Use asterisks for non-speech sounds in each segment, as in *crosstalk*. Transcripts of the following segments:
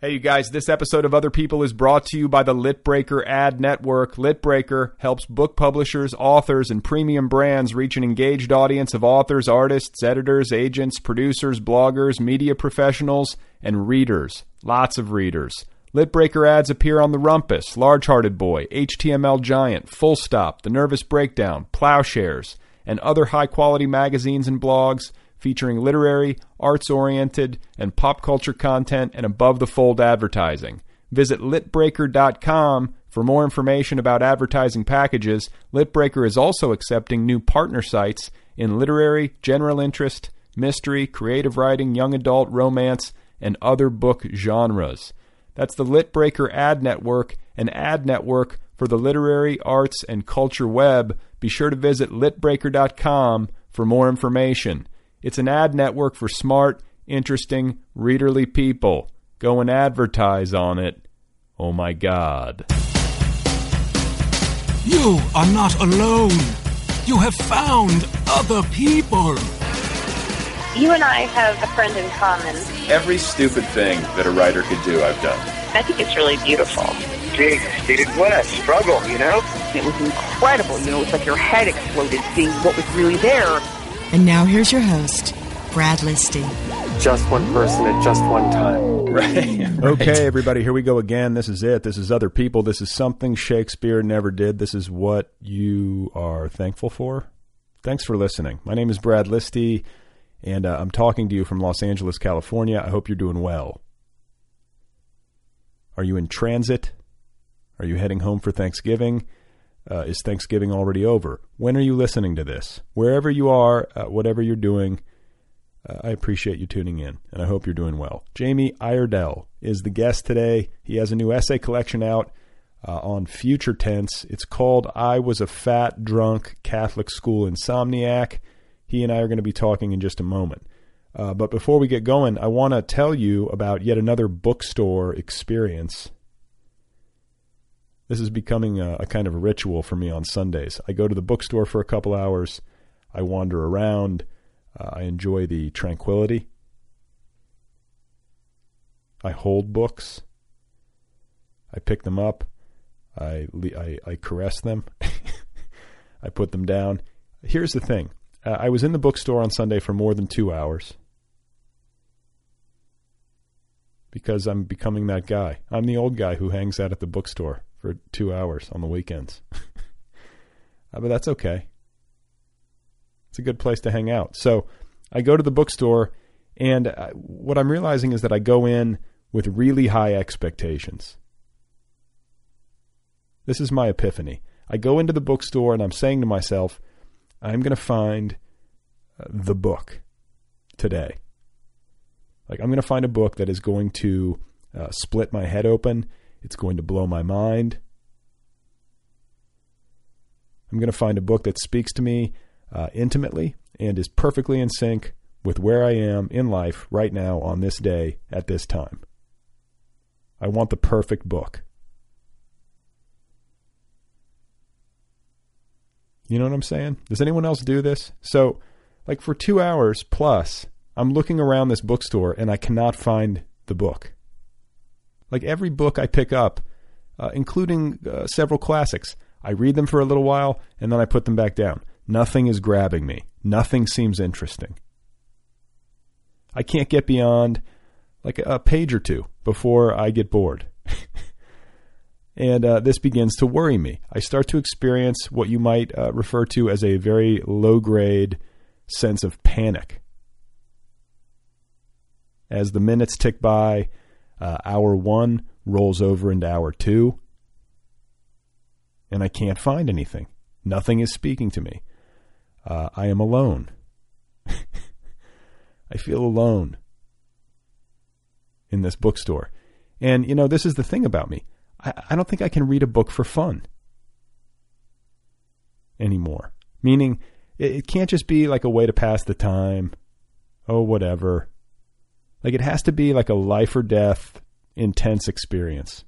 Hey, you guys, this episode of Other People is brought to you by the Litbreaker Ad Network. Litbreaker helps book publishers, authors, and premium brands reach an engaged audience of authors, artists, editors, agents, producers, bloggers, media professionals, and readers. Lots of readers. Litbreaker ads appear on The Rumpus, Large Hearted Boy, HTML Giant, Full Stop, The Nervous Breakdown, Ploughshares, and other high quality magazines and blogs featuring literary, arts oriented, and pop culture content and above the fold advertising. Visit litbreaker.com for more information about advertising packages. Litbreaker is also accepting new partner sites in literary, general interest, mystery, creative writing, young adult, romance, and other book genres. That's the Litbreaker Ad Network, an ad network for the literary, arts, and culture web. Be sure to visit litbreaker.com for more information. It's an ad network for smart, interesting, readerly people. Go and advertise on it. Oh my God. You are not alone. You have found other people. You and I have a friend in common. Every stupid thing that a writer could do, I've done. I think it's really beautiful. Big, stated what a struggle, you know? It was incredible. You know, it's like your head exploded seeing what was really there. And now here's your host, Brad Listi. Just one person at just one time. Right. Okay, everybody, here we go again. This is it. This is other people. This is something Shakespeare never did. This is what you are thankful for. Thanks for listening. My name is Brad Listi, and uh, I'm talking to you from Los Angeles, California. I hope you're doing well. Are you in transit? Are you heading home for Thanksgiving? Uh, is Thanksgiving already over? When are you listening to this? Wherever you are, uh, whatever you're doing, uh, I appreciate you tuning in, and I hope you're doing well. Jamie Iredell is the guest today. He has a new essay collection out uh, on future tense. It's called I Was a Fat, Drunk Catholic School Insomniac. He and I are going to be talking in just a moment. Uh, but before we get going, I want to tell you about yet another bookstore experience this is becoming a, a, kind of a ritual for me on Sundays. I go to the bookstore for a couple hours. I wander around. Uh, I enjoy the tranquility. I hold books. I pick them up. I, I, I caress them. *laughs* I put them down. Here's the thing uh, I was in the bookstore on Sunday for more than two hours because I'm becoming that guy. I'm the old guy who hangs out at the bookstore for two hours on the weekends. *laughs* but that's okay. It's a good place to hang out. So I go to the bookstore, and uh, what I'm realizing is that I go in with really high expectations. This is my epiphany. I go into the bookstore and I'm saying to myself, I'm going to find uh, the book today. Like, I'm going to find a book that is going to uh, split my head open it's going to blow my mind. I'm going to find a book that speaks to me uh, intimately and is perfectly in sync with where I am in life right now on this day at this time. I want the perfect book. You know what I'm saying? Does anyone else do this? So, like for two hours plus, I'm looking around this bookstore and I cannot find the book. Like every book I pick up, uh, including uh, several classics. I read them for a little while and then I put them back down. Nothing is grabbing me. Nothing seems interesting. I can't get beyond like a page or two before I get bored. *laughs* and uh, this begins to worry me. I start to experience what you might uh, refer to as a very low grade sense of panic. As the minutes tick by, uh, hour one rolls over into hour two, and I can't find anything. Nothing is speaking to me. Uh, I am alone. *laughs* I feel alone in this bookstore. And, you know, this is the thing about me. I, I don't think I can read a book for fun anymore. Meaning, it, it can't just be like a way to pass the time. Oh, whatever. Like, it has to be like a life or death intense experience.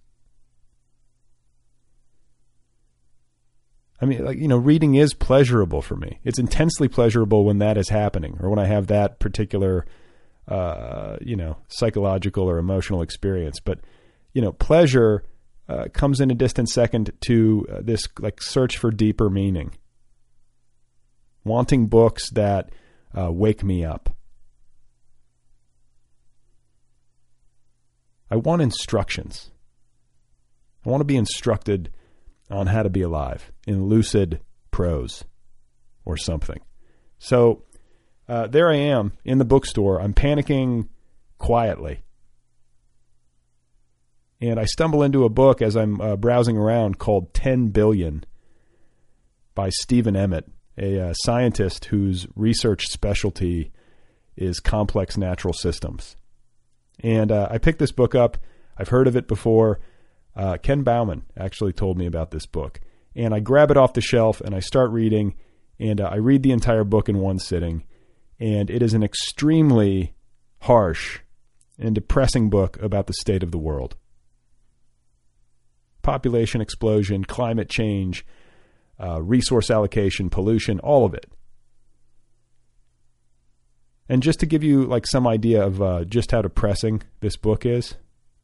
I mean, like, you know, reading is pleasurable for me. It's intensely pleasurable when that is happening or when I have that particular, uh, you know, psychological or emotional experience. But, you know, pleasure uh, comes in a distant second to uh, this, like, search for deeper meaning. Wanting books that uh, wake me up. I want instructions. I want to be instructed on how to be alive in lucid prose or something. So uh, there I am in the bookstore. I'm panicking quietly. And I stumble into a book as I'm uh, browsing around called 10 Billion by Stephen Emmott, a uh, scientist whose research specialty is complex natural systems. And uh, I picked this book up. I've heard of it before. Uh, Ken Baumann actually told me about this book. And I grab it off the shelf and I start reading. And uh, I read the entire book in one sitting. And it is an extremely harsh and depressing book about the state of the world population explosion, climate change, uh, resource allocation, pollution, all of it. And just to give you like some idea of uh, just how depressing this book is,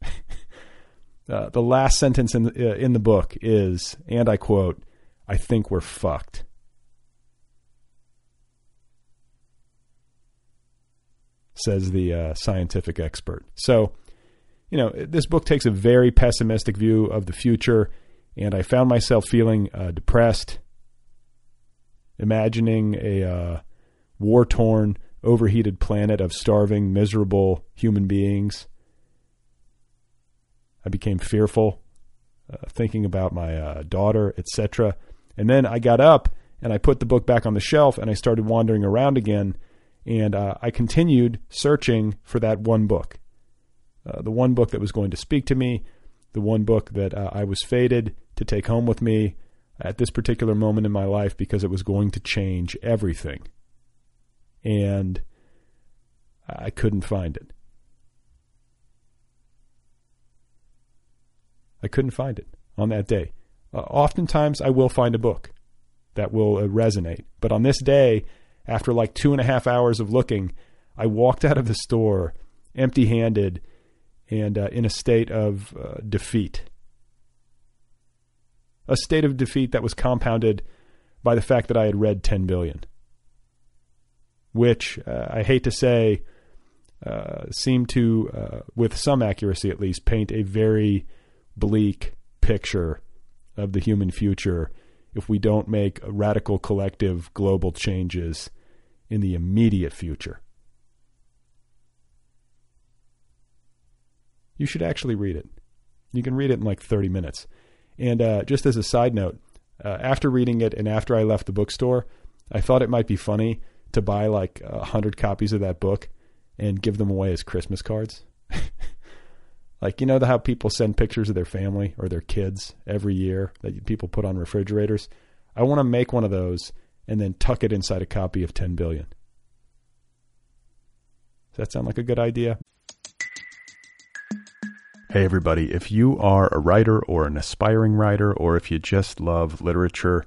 *laughs* uh, the last sentence in the, uh, in the book is, and I quote, "I think we're fucked." Says the uh, scientific expert. So, you know, this book takes a very pessimistic view of the future, and I found myself feeling uh, depressed, imagining a uh, war torn overheated planet of starving, miserable human beings. I became fearful, uh, thinking about my uh, daughter, etc. And then I got up and I put the book back on the shelf and I started wandering around again. And uh, I continued searching for that one book, uh, the one book that was going to speak to me, the one book that uh, I was fated to take home with me at this particular moment in my life because it was going to change everything and I couldn't find it. I couldn't find it on that day. Uh, oftentimes, I will find a book that will uh, resonate. But on this day, after like two and a half hours of looking, I walked out of the store empty handed and uh, in a state of uh, defeat. A state of defeat that was compounded by the fact that I had read 10 billion which uh, I hate to say uh, seem to, uh, with some accuracy at least, paint a very bleak picture of the human future if we don't make radical collective global changes in the immediate future. You should actually read it. You can read it in like 30 minutes. And uh, just as a side note, uh, after reading it and after I left the bookstore, I thought it might be funny to buy like a hundred copies of that book and give them away as Christmas cards. *laughs* like you know the, how people send pictures of their family or their kids every year that people put on refrigerators. I want to make one of those and then tuck it inside a copy of 10 billion. Does that sound like a good idea? Hey, everybody. If you are a writer or an aspiring writer, or if you just love literature,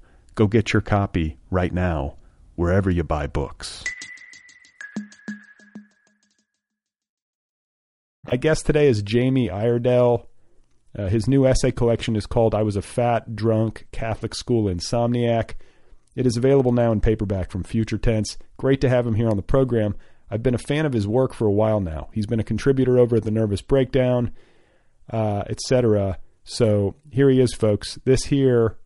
Go get your copy right now, wherever you buy books. My guest today is Jamie Iredell. Uh, his new essay collection is called I Was a Fat, Drunk Catholic School Insomniac. It is available now in paperback from Future Tense. Great to have him here on the program. I've been a fan of his work for a while now. He's been a contributor over at the Nervous Breakdown, uh, etc. So here he is, folks. This here,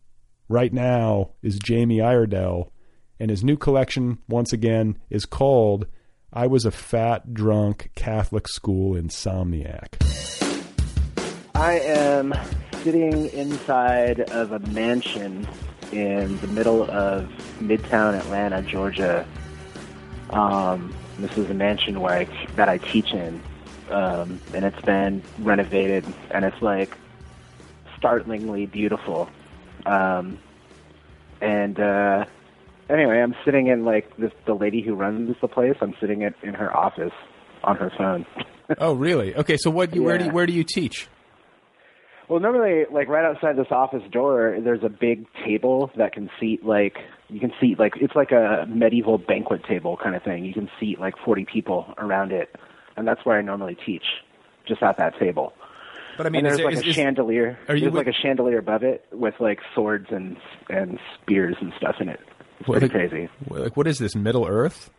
right now, is Jamie Iredell, and his new collection, once again, is called I Was a Fat, Drunk Catholic School Insomniac. I am sitting inside of a mansion in the middle of Midtown Atlanta, Georgia. Um, this is a mansion where I, that I teach in, um, and it's been renovated, and it's like startlingly beautiful. Um, and uh, anyway, I'm sitting in like this, the lady who runs the place. I'm sitting in, in her office on her phone. *laughs* oh, really? Okay, so what? You, Where do you, where do you teach? Well, normally, like right outside this office door, there's a big table that can seat like you can seat like it's like a medieval banquet table kind of thing. You can seat like 40 people around it, and that's where I normally teach, just at that table. But I mean, and there's there- like is- a is- chandelier. Are you there's with- like a chandelier above it with like swords and and spears and stuff in it. It's What- pretty crazy. Like, what is this? Middle Earth?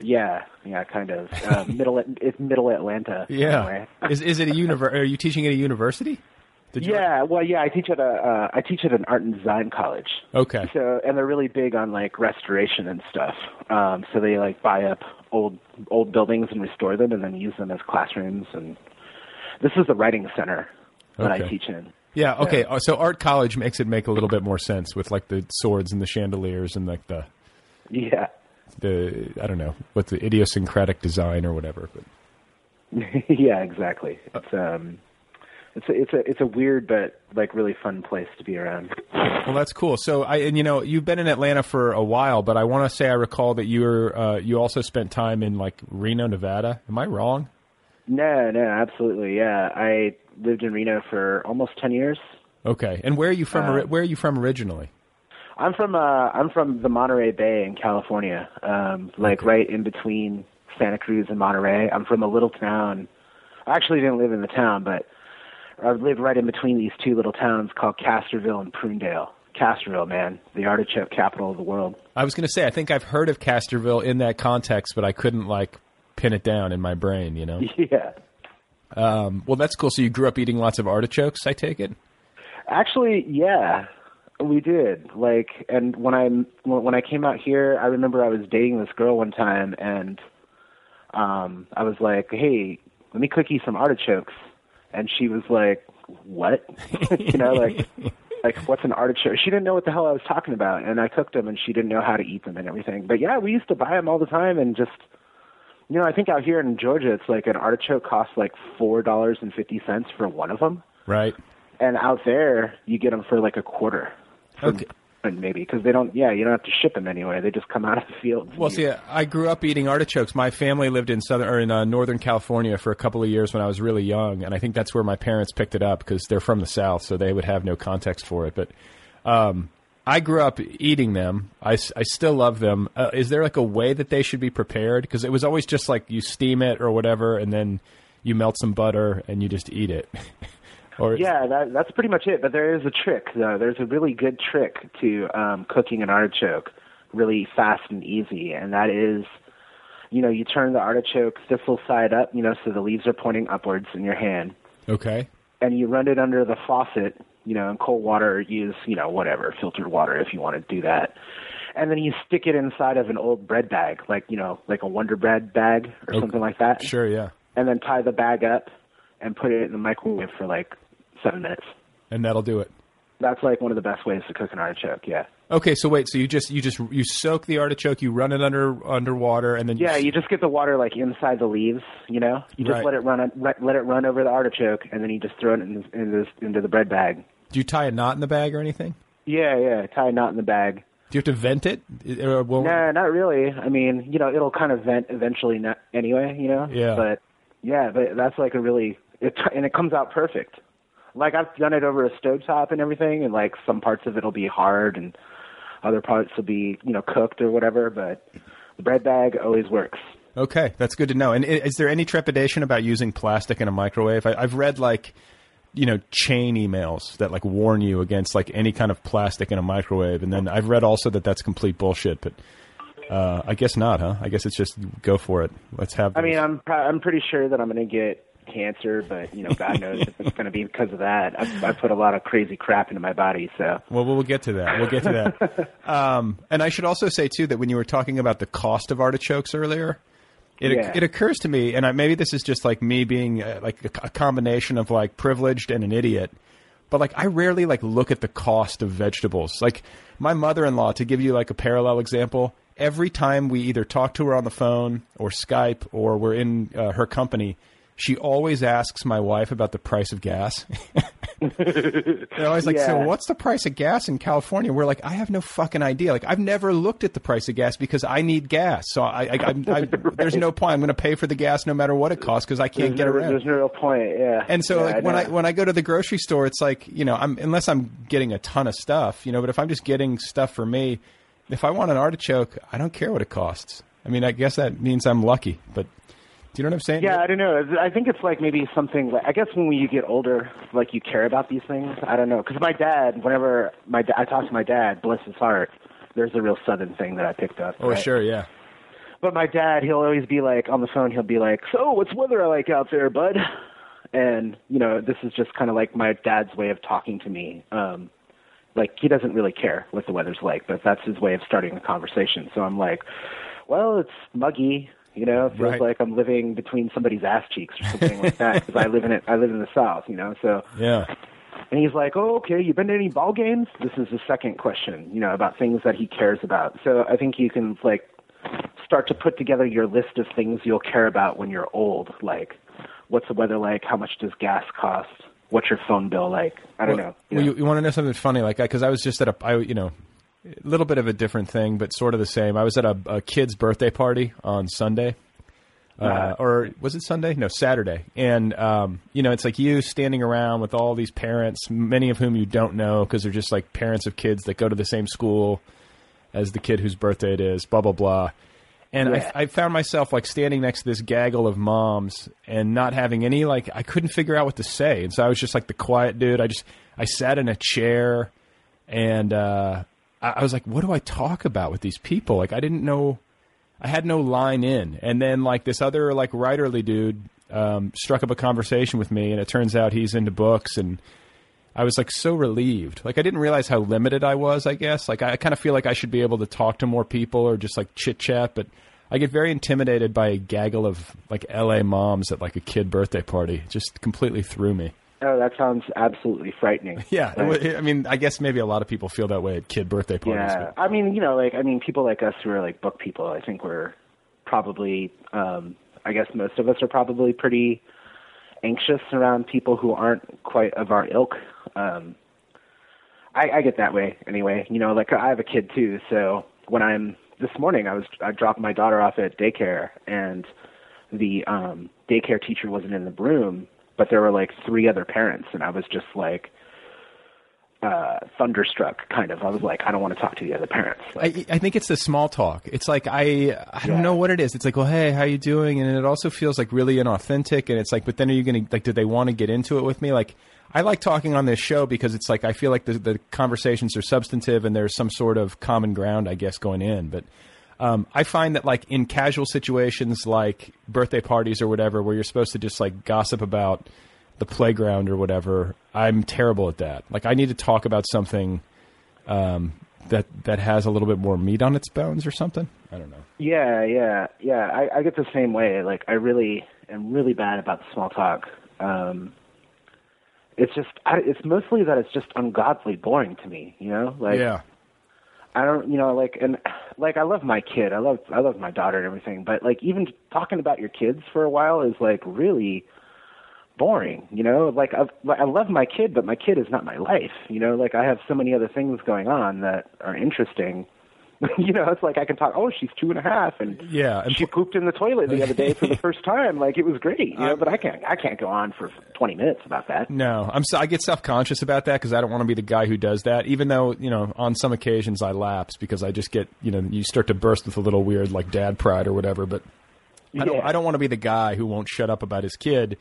Yeah, yeah, kind of. Uh, *laughs* middle, it's middle Atlanta. Yeah. anyway. *laughs* is is it a univer- Are you teaching at a university? Yeah, well, yeah, I teach at a uh, I teach at an art and design college. Okay. So, and they're really big on like restoration and stuff. Um, so they like buy up old old buildings and restore them, and then use them as classrooms. And this is the writing center that I teach in. Yeah. Okay. uh, So art college makes it make a little bit more sense with like the swords and the chandeliers and like the Yeah, the I don't know what the idiosyncratic design or whatever. But *laughs* yeah, exactly. It's um, it's a, it's a it's a weird but like really fun place to be around. well, that's cool. So I and you know you've been in Atlanta for a while, but I want to say I recall that you're uh, you also spent time in like Reno, Nevada. Am I wrong? No, no, absolutely. Yeah, I lived in Reno for almost ten years. Okay. And where are you from? Uh, where are you from originally? I'm from uh I'm from the Monterey Bay in California. Um like right in between Santa Cruz and Monterey. I'm from a little town. I actually didn't live in the town, but I lived right in between these two little towns called Castroville and Prunedale. Castroville, man, the artichoke capital of the world. I was going to say I think I've heard of Castroville in that context, but I couldn't like pin it down in my brain. You know. *laughs* Yeah. Um, well, that's cool. So you grew up eating lots of artichokes, I take it. Actually, yeah, we did. Like, and when I when I came out here, I remember I was dating this girl one time, and um, I was like, "Hey, let me cook you some artichokes," and she was like, "What?" *laughs* you know, like, like what's an artichoke? She didn't know what the hell I was talking about, and I cooked them, and she didn't know how to eat them and everything. But yeah, we used to buy them all the time, and just. You know, I think out here in Georgia, it's like an artichoke costs like four dollars and fifty cents for one of them Right. and out there you get them for like a quarter. For, Okay. Maybe because they don't. Yeah, you don't have to ship them anyway. They just come out of the field. Well, see, I grew up eating artichokes. My family lived in southern or in uh, northern California for a couple of years when I was really young, and I think that's where my parents picked it up because they're from the south, so they would have no context for it. But um, I grew up eating them. I, I still love them. Uh, is there like a way that they should be prepared? Because it was always just like you steam it or whatever, and then you melt some butter and you just eat it. *laughs* or Yeah, that, that's pretty much it. But there is a trick, though. There's a really good trick to um, cooking an artichoke, really fast and easy, and that is, you know, you turn the artichoke thistle side up, you know, so the leaves are pointing upwards in your hand, okay. and you run it under the faucet you know, and cold water, use, you know, whatever, filtered water if you want to do that. And then you stick it inside of an old bread bag, like, you know, like a Wonder Bread bag or Oh, something like that. Sure, yeah. And then tie the bag up and put it in the microwave for like seven minutes. And that'll do it. That's like one of the best ways to cook an artichoke, yeah. Okay, so wait, so you just you just you soak the artichoke, you run it under underwater, and then Yeah, you just get the water like inside the leaves, you know. You just Right. let it run let, let it run over the artichoke, and then you just throw it in, in this, into the bread bag. Do you tie a knot in the bag or anything? Yeah, yeah. Tie a knot in the bag. Do you have to vent it? Or will- No, not really. I mean, you know, it'll kind of vent eventually, not anyway, you know. Yeah. But yeah, but that's like a really it and it comes out perfect. Like I've done it over a stovetop and everything, and like some parts of it'll be hard and other parts will be you know cooked or whatever. But the bread bag always works. Okay, that's good to know. And is there any trepidation about using plastic in a microwave? I, I've read like, you know, chain emails that like warn you against like any kind of plastic in a microwave, and then I've read also that that's complete bullshit. But uh, I guess not, huh? I guess it's just go for it. Let's have. I mean. I'm I'm pretty sure that I'm going to get cancer, but you know, God knows if it's going to be because of that. I've, I've put a lot of crazy crap into my body, so Well, we'll get to that. We'll get to that. *laughs* um, and I should also say too that when you were talking about the cost of artichokes earlier, it Yeah. it occurs to me, and I, maybe this is just like me being uh, like a, a combination of like privileged and an idiot. But like, I rarely like look at the cost of vegetables. Like my mother-in-law, to give you like a parallel example, every time we either talk to her on the phone or Skype or we're in uh, her company, she always asks my wife about the price of gas. *laughs* They're always like, so what's the price of gas in California? We're like, I have no fucking idea. Like, I've never looked at the price of gas because I need gas. So I, I, I, I *laughs* there's no point. I'm going to pay for the gas no matter what it costs because I can't there's get no, around. There's no real point, yeah. And so, Yeah, like when I when I go to the grocery store, it's like you know, I'm unless I'm getting a ton of stuff, you know. But if I'm just getting stuff for me, if I want an artichoke, I don't care what it costs. I mean, I guess that means I'm lucky. But do you know what I'm saying? Yeah, I don't know. I think it's like maybe something. Like, I guess when you get older, like you care about these things. I don't know. Because my dad, whenever my da- I talk to my dad, bless his heart, there's a real southern thing that I picked up. Oh, right? sure, yeah. But my dad, he'll always be like on the phone. He'll be like, "So, what's weather like out there, bud?" And you know, this is just kind of like my dad's way of talking to me. Um, like he doesn't really care what the weather's like, but that's his way of starting a conversation. So I'm like, "Well, it's muggy." You know, it feels Right. like I'm living between somebody's ass cheeks or something like that because I live in it. I live in the South, you know. So Yeah. and he's like, "Oh, okay. You been to any ball games?" This is the second question, you know, about things that he cares about. So I think you can like start to put together your list of things you'll care about when you're old. Like, what's the weather like? How much does gas cost? What's your phone bill like? I don't well, know. you Well, you, you want to know something funny? Like, because I was just at a, I, you know, a little bit of a different thing, but sort of the same. I was at a, a kid's birthday party on Sunday. Uh, or was it Sunday? No, Saturday. And, um, you know, it's like you standing around with all these parents, many of whom you don't know because they're just like parents of kids that go to the same school as the kid whose birthday it is, blah, blah, blah. And Yeah. I, I found myself like standing next to this gaggle of moms and not having any like I couldn't figure out what to say, and so I was just like the quiet dude. I just I sat in a chair, and uh, I, I was like, what do I talk about with these people? Like I didn't know, I had no line in, and then like this other like writerly dude um, struck up a conversation with me, and it turns out he's into books and. I was like so relieved. Like I didn't realize how limited I was. I guess like I, I kind of feel like I should be able to talk to more people or just like chit chat, but I get very intimidated by a gaggle of like L.A. moms at like a kid birthday party. It just completely threw me. Oh, that sounds absolutely frightening. *laughs* Yeah, Like, I mean, I guess maybe a lot of people feel that way at kid birthday parties. yeah. I mean, you know, like I mean, people like us who are like book people, I think we're probably. um I guess most of us are probably pretty anxious around people who aren't quite of our ilk. Um, I, I get that way anyway. You know, like I have a kid too, so when I'm this morning, I was I dropped my daughter off at daycare, and the um, daycare teacher wasn't in the room, but there were like three other parents, and I was just like uh, thunderstruck, kind of. I was like, I don't want to talk to the other parents. Like, I, I think it's the small talk. It's like I I don't know what it is. It's like, well, hey, how you doing? And it also feels like really inauthentic. And it's like, but then are you going to like? Do they want to get into it with me? Like, I like talking on this show because it's like I feel like the the conversations are substantive and there's some sort of common ground, I guess, going in. But um, I find that like in casual situations like birthday parties or whatever, where you're supposed to just like gossip about the playground or whatever. I'm terrible at that. Like I need to talk about something um, that that has a little bit more meat on its bones or something. I don't know. Yeah, yeah, yeah. I, I get the same way. Like I really am really bad about the small talk. Um, it's just, I, it's mostly that it's just ungodly boring to me. You know, like yeah. I don't, you know, like, and like, I love my kid. I love, I love my daughter and everything. But like, even talking about your kids for a while is like really boring. You know, like I've, I love my kid, but my kid is not my life. You know, like I have so many other things going on that are interesting. *laughs* you know, it's like I can talk. Oh, she's two and a half, and Yeah, and she pooped in the toilet the other day for the *laughs* first time. Like it was great, you know. But I can't, I can't go on for twenty minutes about that. No, I'm so, I get self conscious about that because I don't want to be the guy who does that. Even though you know, on some occasions I lapse because I just get you know, you start to burst with a little weird like dad pride or whatever. But I don't, I don't want to be the guy who won't shut up about his kid.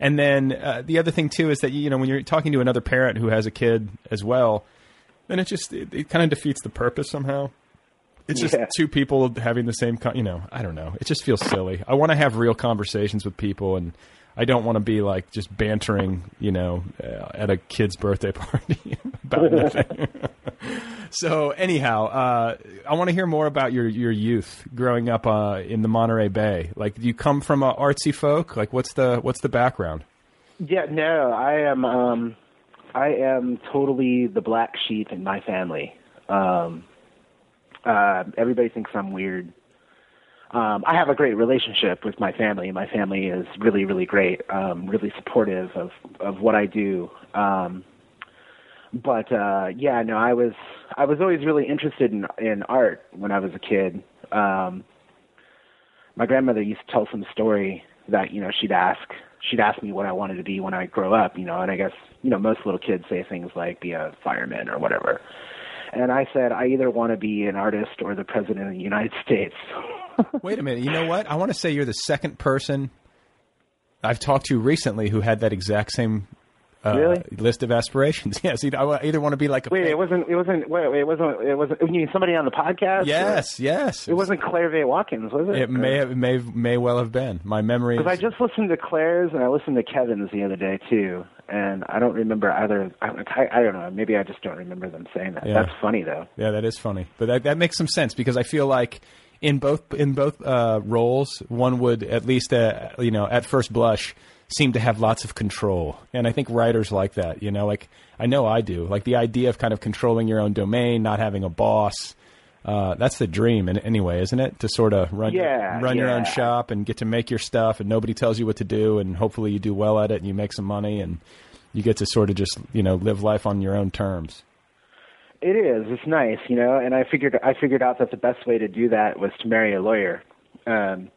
And then uh, the other thing too is that you know when you're talking to another parent who has a kid as well, then it just it, it kind of defeats the purpose somehow. It's just Yeah. two people having the same, con- you know. I don't know. It just feels silly. I want to have real conversations with people, and I don't want to be like just bantering, you know, uh, at a kid's birthday *laughs* party about *laughs* nothing. *laughs* so anyhow, uh, I want to hear more about your your youth growing up uh, in the Monterey Bay. Like, do you come from uh, artsy folk? Like, what's the what's the background? Yeah, no, I am. um I am totally the black sheep in my family. Um, uh, everybody thinks I'm weird. Um, I have a great relationship with my family. My family is really, really great. Um, really supportive of of what I do. Um, but uh, yeah, no, I was I was always really interested in in art when I was a kid. Um, my grandmother used to tell some story that you know she'd ask she'd ask me what I wanted to be when I grow up, you know, and I guess you know most little kids say things like be a fireman or whatever. And I said I either want to be an artist or the president of the United *laughs* States. Wait a minute. You know what? I want to say you're the second person I've talked to recently who had that exact same uh, Really? list of aspirations. *laughs* Yes, I either want to be like a Wait, it wasn't. It wasn't. Wait, wait, it wasn't. It wasn't. You mean somebody on the podcast? yes, yes. It wasn't Claire Vaye Watkins, was it? It may have, may may well have been. My memory. Because I just listened to Claire's and I listened to Kevin's the other day too, and I don't remember either. I, I, I don't know. Maybe I just don't remember them saying that. Yeah. That's funny though. Yeah, that is funny, but that, that makes some sense because I feel like in both in both uh, roles, one would at least uh, you know at first blush seem to have lots of control, and I think writers like that. You know, like I know I do. Like the idea of kind of controlling your own domain, not having a boss. Uh, that's the dream, in, anyway, isn't it? To sort of run Yeah, your, run your own shop and get to make your stuff, and nobody tells you what to do, and hopefully you do well at it, and you make some money, and you get to sort of just you know live life on your own terms. It is. It's nice, you know. And I figured I figured out that the best way to do that was to marry a lawyer, um,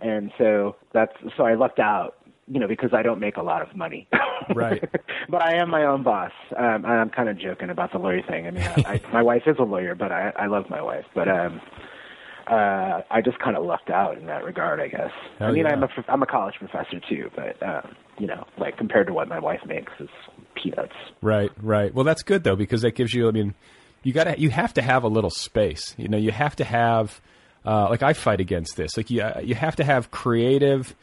and so that's so I lucked out, you know, because I don't make a lot of money. *laughs* Right. but I am my own boss. Um, I'm kind of joking about the lawyer thing. I mean, I, I, my wife is a lawyer, but I, I love my wife. But um, uh, I just kind of lucked out in that regard, I guess. Hell I mean, yeah. I'm a I'm a college professor too, but um, you know, like compared to what my wife makes, is peanuts. Right, right. Well, that's good though because that gives you. I mean, you got to you have to have a little space. You know, you have to have. Uh, like I fight against this. Like you, you have to have creative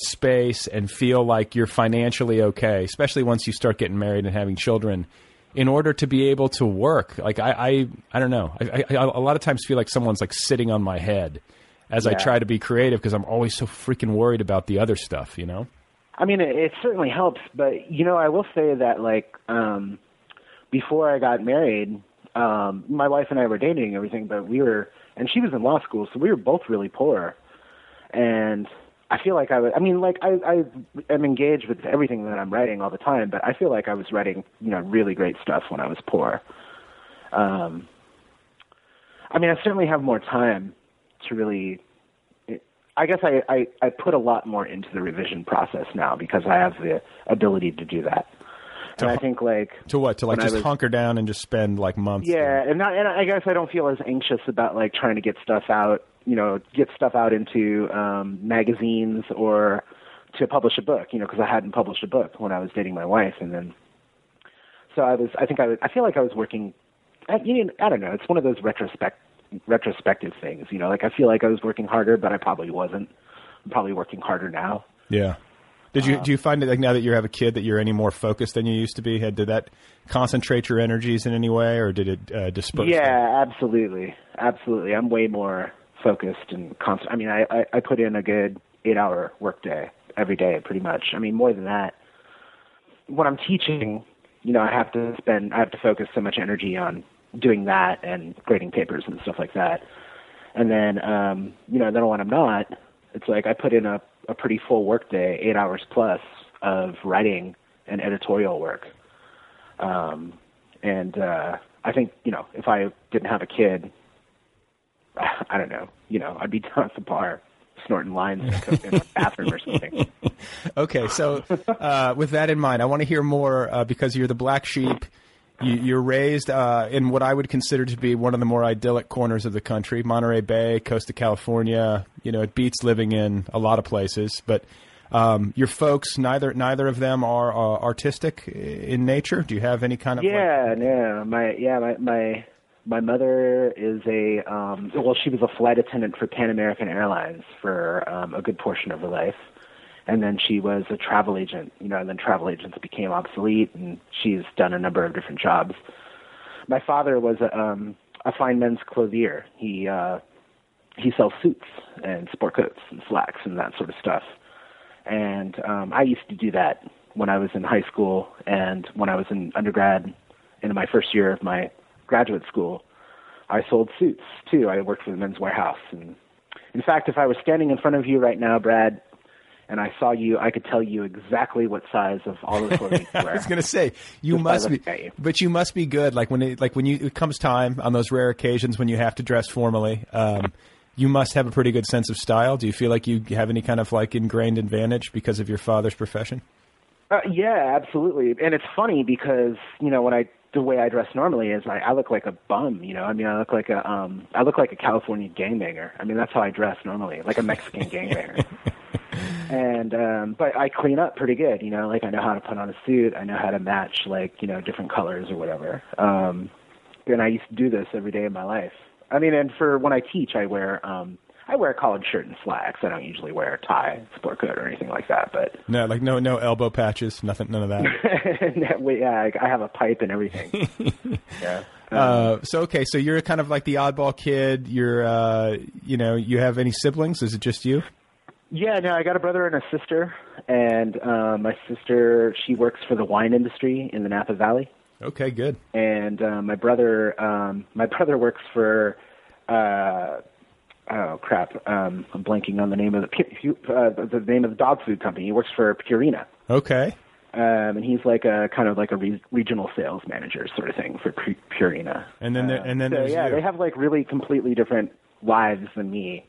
space and feel like you're financially okay, especially once you start getting married and having children. In order to be able to work, like I, I, I don't know. I, I, I a lot of times feel like someone's like sitting on my head as I try to be creative because I'm always so freaking worried about the other stuff. You know? I mean, it, it certainly helps, but you know, I will say that like um, before I got married, um, my wife and I were dating and everything, but we were, and she was in law school, so we were both really poor, and I feel like I was. I mean, like I, I am engaged with everything that I'm writing all the time, but I feel like I was writing, you know, really great stuff when I was poor. Um, I mean, I certainly have more time to really I guess I, I, I put a lot more into the revision process now because I have the ability to do that. And I think like To what? To like just was- hunker down and just spend like months. yeah, and not, and I guess I don't feel as anxious about like trying to get stuff out, you know, get stuff out into um, magazines or to publish a book, you know, because I hadn't published a book when I was dating my wife, and then so I was. I think I was. I feel like I was working. I, you know, I don't know. It's one of those retrospect retrospective things, you know. Like I feel like I was working harder, but I probably wasn't. I'm probably working harder now. Yeah. Did you do you find it like now that you have a kid that you're any more focused than you used to be? Had did that concentrate your energies in any way, or did it uh, disperse? them? Yeah, absolutely, absolutely. I'm way more focused and constant. I mean, I, I I put in a good eight hour workday every day, pretty much. I mean, more than that. When I'm teaching, you know, I have to spend, I have to focus so much energy on doing that and grading papers and stuff like that. And then, um, you know, then when I'm not, it's like I put in a a pretty full workday, eight hours plus of writing and editorial work. Um, and uh, I think you know if I didn't have a kid, I don't know, you know, I'd be *laughs* down at the bar snorting lines in a- a bathroom or something. *laughs* Okay, so uh, with that in mind, I want to hear more uh, because you're the black sheep. You, you're raised uh, in what I would consider to be one of the more idyllic corners of the country, Monterey Bay, coast of California. You know, it beats living in a lot of places. But um, your folks, neither neither of them are uh, artistic in nature. Do you have any kind of like- Yeah, no, my yeah, my my my mother is a um well, she was a flight attendant for Pan American Airlines for um a good portion of her life. And then she was a travel agent, you know, and then travel agents became obsolete and she's done a number of different jobs. My father was a um a fine men's clothier. He uh he sells suits and sport coats and slacks and that sort of stuff. And um I used to do that when I was in high school and when I was in undergrad in my first year of my graduate school, I sold suits too. I worked for the Men's Wearhouse and in fact if I was standing in front of you right now, Brad, and I saw you, I could tell you exactly what size of all the clothing you *laughs* wear. I was going to say you Just must be, you. but you must be good. Like when it, like when you it comes time on those rare occasions when you have to dress formally, um, you must have a pretty good sense of style. Do you feel like you have any kind of like ingrained advantage because of your father's profession? Uh, yeah, absolutely. And it's funny because you know when I the way I dress normally is I, I look like a bum. You know, I mean I look like a um I look like a California gangbanger. I mean that's how I dress normally, like a Mexican *laughs* gangbanger. And um but I clean up pretty good. You know, like I know how to put on a suit. I know how to match like you know different colors or whatever. Um, and I used to do this every day of my life. I mean, and for when I teach, I wear um I wear a collared shirt and slacks. I don't usually wear a tie, sport coat, or anything like that. But No, like no no elbow patches, nothing, none of that. *laughs* yeah, I have a pipe and everything. *laughs* yeah. Uh, so okay, so you're kind of like the oddball kid. You're, uh, you know, you have any siblings? Is it just you? Yeah, no, I got a brother and a sister, and uh, my sister she works for the wine industry in the Napa Valley, Okay, good. and uh, my brother um, my brother works for uh, oh crap, um, I'm blanking on the name of the uh, the name of the dog food company. He works for Purina, Okay. um, and he's like a kind of like a re- regional sales manager sort of thing for Pu- Purina. And then there, and then so yeah, you. they have like really completely different lives than me.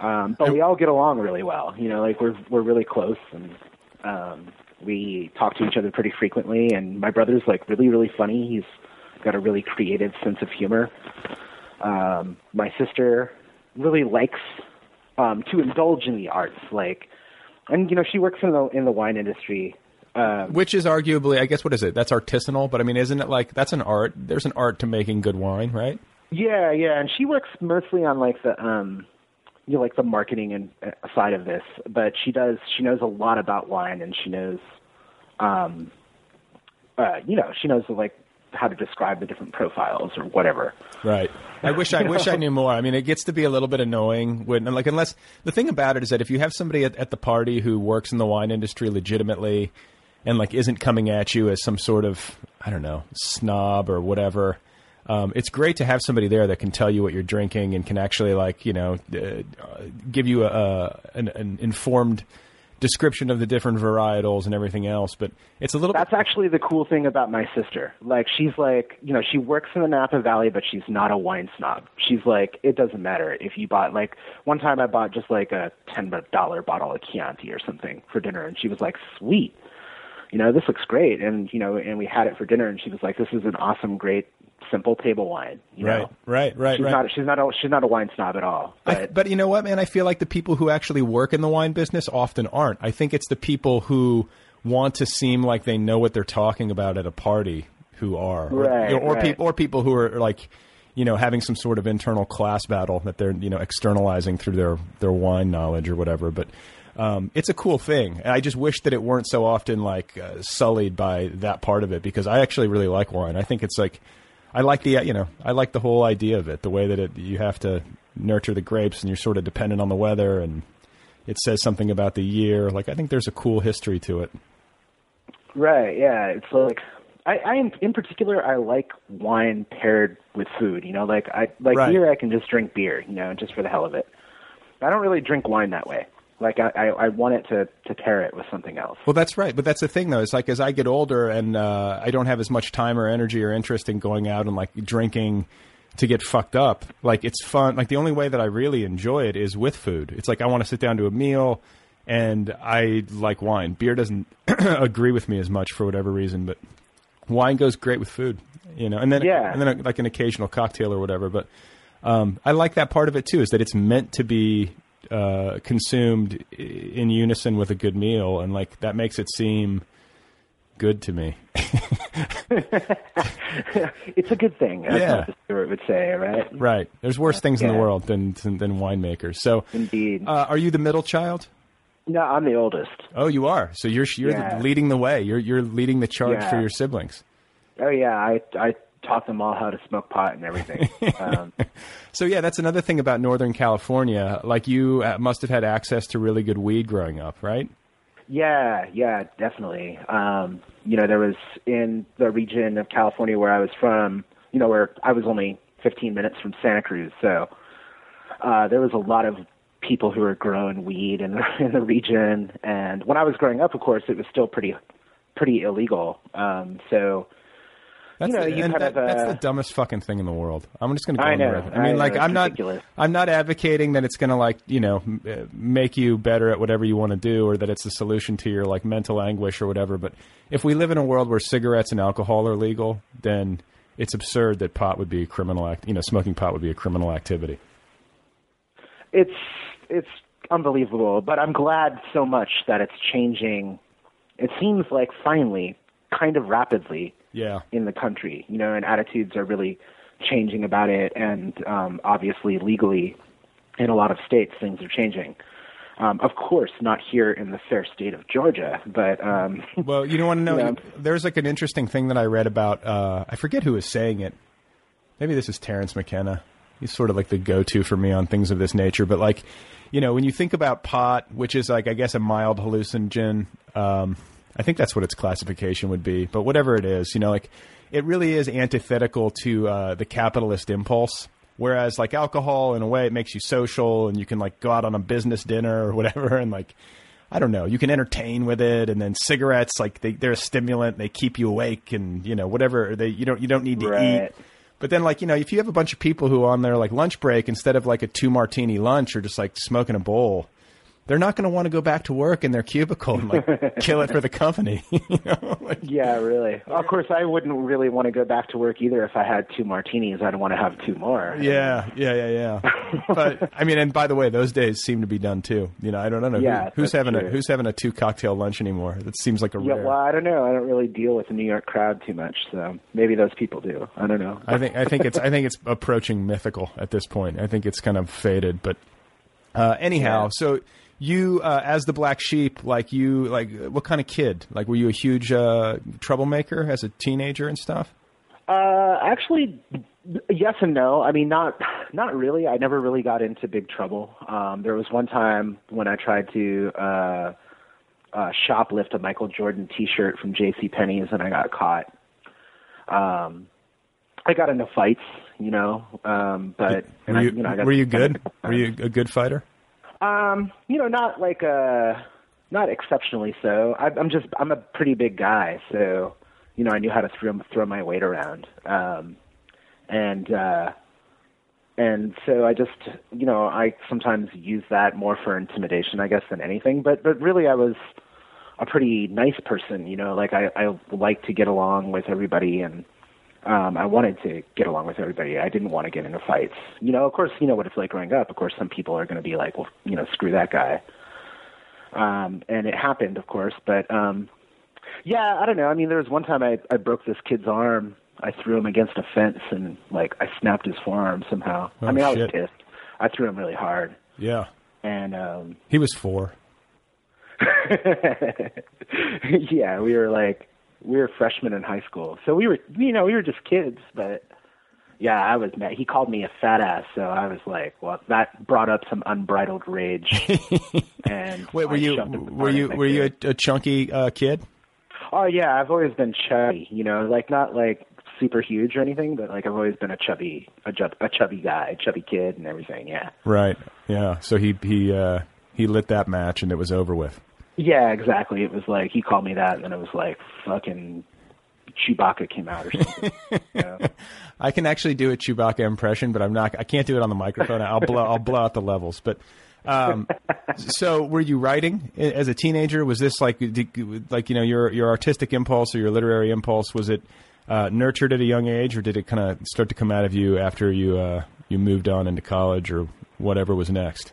Um, but we all get along really well. You know, like we're we're really close and um we talk to each other pretty frequently and my brother's like really, really funny. He's got a really creative sense of humor. Um my sister really likes um to indulge in the arts, like and you know, she works in the in the wine industry. Um Which is arguably, I guess, what is it? That's artisanal, but I mean, isn't it like that's an art? There's an art to making good wine, right? Yeah, yeah, and she works mostly on like the um you know like the marketing and uh, side of this, but she does she knows a lot about wine and she knows um uh you know, she knows like how to describe the different profiles or whatever. Right. I wish I *laughs* wish I knew more. I mean, it gets to be a little bit annoying when, like, unless the thing about it is that if you have somebody at, at the party who works in the wine industry legitimately, and like isn't coming at you as some sort of I don't know snob or whatever. Um, it's great to have somebody there that can tell you what you're drinking and can actually like you know uh, give you a, an, an informed description of the different varietals and everything else. But it's a little That's actually the cool thing about my sister. Like she's like, you know, she works in the Napa Valley, but she's not a wine snob. She's like, it doesn't matter if you bought like one time I bought just like a ten dollar bottle of Chianti or something for dinner, and she was like, sweet, you know, this looks great, and you know, and we had it for dinner, and she was like, this is an awesome, great, simple table wine. You right, know? right, right, she's right. not she's not a, she's not a wine snob at all. But I, but you know what, man? I feel like the people who actually work in the wine business often aren't. I think it's the people who want to seem like they know what they're talking about at a party who are, or, Right, or, or, right. peop- or people who are like, you know, having some sort of internal class battle that they're you know externalizing through their their wine knowledge or whatever. But um, it's a cool thing. And I just wish that it weren't so often like uh, sullied by that part of it because I actually really like wine. I think it's like I like the you know I like the whole idea of it, the way that it you have to nurture the grapes and you're sort of dependent on the weather and it says something about the year. Like I think there's a cool history to it. Right. Yeah. It's like I, I in, in particular I like wine paired with food. You know, like I like Right. beer. I can just drink beer. You know, just for the hell of it. I don't really drink wine that way. Like I, I, I want it to to pair it with something else. Well, that's right, but that's the thing though. It's like as I get older and uh, I don't have as much time or energy or interest in going out and like drinking to get fucked up. Like it's fun. Like the only way that I really enjoy it is with food. It's like I want to sit down to a meal, and I like wine. Beer doesn't *clears throat* agree with me as much for whatever reason, but wine goes great with food. You know, and then Yeah. and then a, like an occasional cocktail or whatever. But um, I like that part of it too. Is that it's meant to be uh, consumed in unison with a good meal, and like that makes it seem good to me. *laughs* it's a good thing. As Yeah. Martha Stewart would say, right? Right. There's worse things in the world than than, than winemakers. So, Indeed. uh, are you the middle child? no, I'm the oldest. Oh, you are. So you're you're Yeah. leading the way. You're you're leading the charge Yeah. for your siblings. Oh yeah, I I taught them all how to smoke pot and everything. um, *laughs* So yeah, that's another thing about Northern California. Like you uh, must have had access to really good weed growing up, right? Yeah, yeah, definitely. Um, you know, there was in the region of California where I was from, you know, where I was only 15 minutes from Santa Cruz, so uh, there was a lot of people who were growing weed in the, *laughs* in the region. And when I was growing up, of course, it was still pretty pretty illegal. Um, so That's, You know, the, you that, of, uh, that's the dumbest fucking thing in the world. I'm just going to go I know. I I mean, know, like, it's I'm not, ridiculous. I'm not advocating that it's going to like, you know, uh, make you better at whatever you want to do, or that it's the solution to your like mental anguish or whatever. But if we live in a world where cigarettes and alcohol are legal, then it's absurd that pot would be a criminal act. You know, smoking pot would be a criminal activity. it's it's unbelievable, but I'm glad so much that it's changing. It seems like finally, kind of rapidly Yeah. in the country, you know, and attitudes are really changing about it, and um, obviously legally, in a lot of states, things are changing. Um, of course, not here in the fair state of Georgia, but um, *laughs* Well, you don't want to know. Yeah. There's like an interesting thing that I read about. Uh, I forget who was saying it. Maybe this is Terence McKenna. He's sort of like the go-to for me on things of this nature. But like, you know, when you think about pot, which is like I guess a mild hallucinogen, um, I think that's what its classification would be. But whatever it is, you know, like it really is antithetical to uh, the capitalist impulse. Whereas like alcohol, in a way, it makes you social and you can like go out on a business dinner or *laughs* whatever, and like I don't know, you can entertain with it. And then cigarettes, like they, they're a stimulant, they keep you awake, and you know whatever they you don't you don't need to Right. eat. But then, like you know, if you have a bunch of people who are on their like lunch break instead of like a two martini lunch or just like smoking a bowl, they're not going to want to go back to work in their cubicle and like *laughs* kill it for the company. *laughs* you know? like, yeah, really. Of course, I wouldn't really want to go back to work either if I had two martinis. I'd want to have two more. yeah, yeah, yeah, yeah. *laughs* but I mean, and by the way, those days seem to be done too. You know, I don't know who- who's having a who's having a two cocktail lunch anymore. That seems like a Yeah, rare. well, I don't know. I don't really deal with the New York crowd too much, so maybe those people do. I don't know. I think I think it's I think it's approaching mythical at this point. I think it's kind of faded, but uh, anyhow, Yeah. so you uh, as the black sheep, like you, like what kind of kid? Like, were you a huge uh, troublemaker as a teenager and stuff? Uh, actually, yes and no. I mean, not not really. I never really got into big trouble. Um, there was one time when I tried to uh, uh, shoplift a Michael Jordan T-shirt from J.C. Penney's, and I got caught. Um, I got into fights, you know, um, but Were I, you, you know, I got were you good? Were you a good fighter? Um, you know, not like uh not exceptionally so. I, I'm just I'm a pretty big guy, so you know I knew how to throw throw my weight around. Um, and uh, and so I just you know I sometimes use that more for intimidation, I guess, than anything. But but really, I was a pretty nice person. You know, like I I like to get along with everybody and. Um, I wanted to get along with everybody. I didn't want to get into fights. You know, of course, you know what it's like growing up. Of course, some people are going to be like, well, you know, screw that guy. Um, and it happened, of course. But um, yeah, I don't know. I mean, there was one time I I broke this kid's arm. I threw him against a fence and like I snapped his forearm somehow. Oh, I mean, I was pissed. I threw him really hard, Yeah, and um, he was four. *laughs* yeah, we were like we were freshmen in high school, so we were you know we were just kids, but yeah, I was mad. He called me a fat ass, so I was like, well, that brought up some unbridled rage. *laughs* and Wait, were you were you were you a, a chunky uh, kid? Oh yeah, I've always been chubby. You know, like not like super huge or anything, but like I've always been a chubby a, chub, a chubby guy, chubby kid, and everything. Yeah. Right. Yeah. So he he uh, he lit that match and it was over with. Yeah, exactly. It was like he called me that, and it was like fucking Chewbacca came out or something. *laughs* I can actually do a Chewbacca impression, but I'm not. I can't do it on the microphone. I'll blow. I'll blow out the levels. But um, *laughs* so, were you writing as a teenager? Was this like like you know your your artistic impulse or your literary impulse? Was it uh, nurtured at a young age, or did it kind of start to come out of you after you uh, you moved on into college or whatever was next?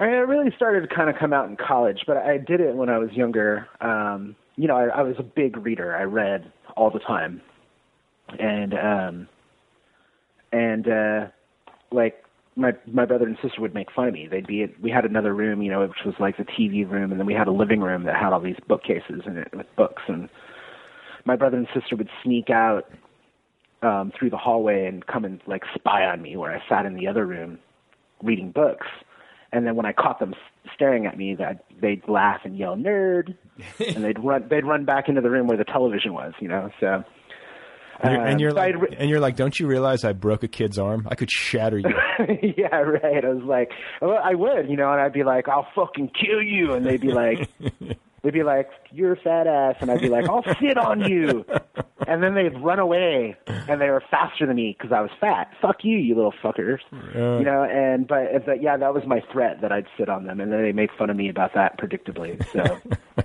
I mean, it really started to kind of come out in college, but I did it when I was younger. Um, you know, I, I was a big reader. I read all the time, and um, and uh, like my my brother and sister would make fun of me. They'd be we had another room, you know, which was like the TV room, and then we had a living room that had all these bookcases in it with books. And my brother and sister would sneak out um, through the hallway and come and like spy on me, where I sat in the other room reading books. And then when I caught them staring at me, that they'd laugh and yell "nerd," *laughs* and they'd run they'd run back into the room where the television was, you know. So. And you're, and um, you're so like, re- and you're like, don't you realize I broke a kid's arm? I could shatter you. *laughs* yeah, right. I was like, well, I would, you know, and I'd be like, I'll fucking kill you, and they'd be like, *laughs* they'd be like, you're a fat ass, and I'd be like, I'll sit on you, and then they'd run away, and they were faster than me because I was fat. Fuck you, you little fuckers, you know. And but, but yeah, that was my threat that I'd sit on them, and then they made fun of me about that, predictably. So. *laughs*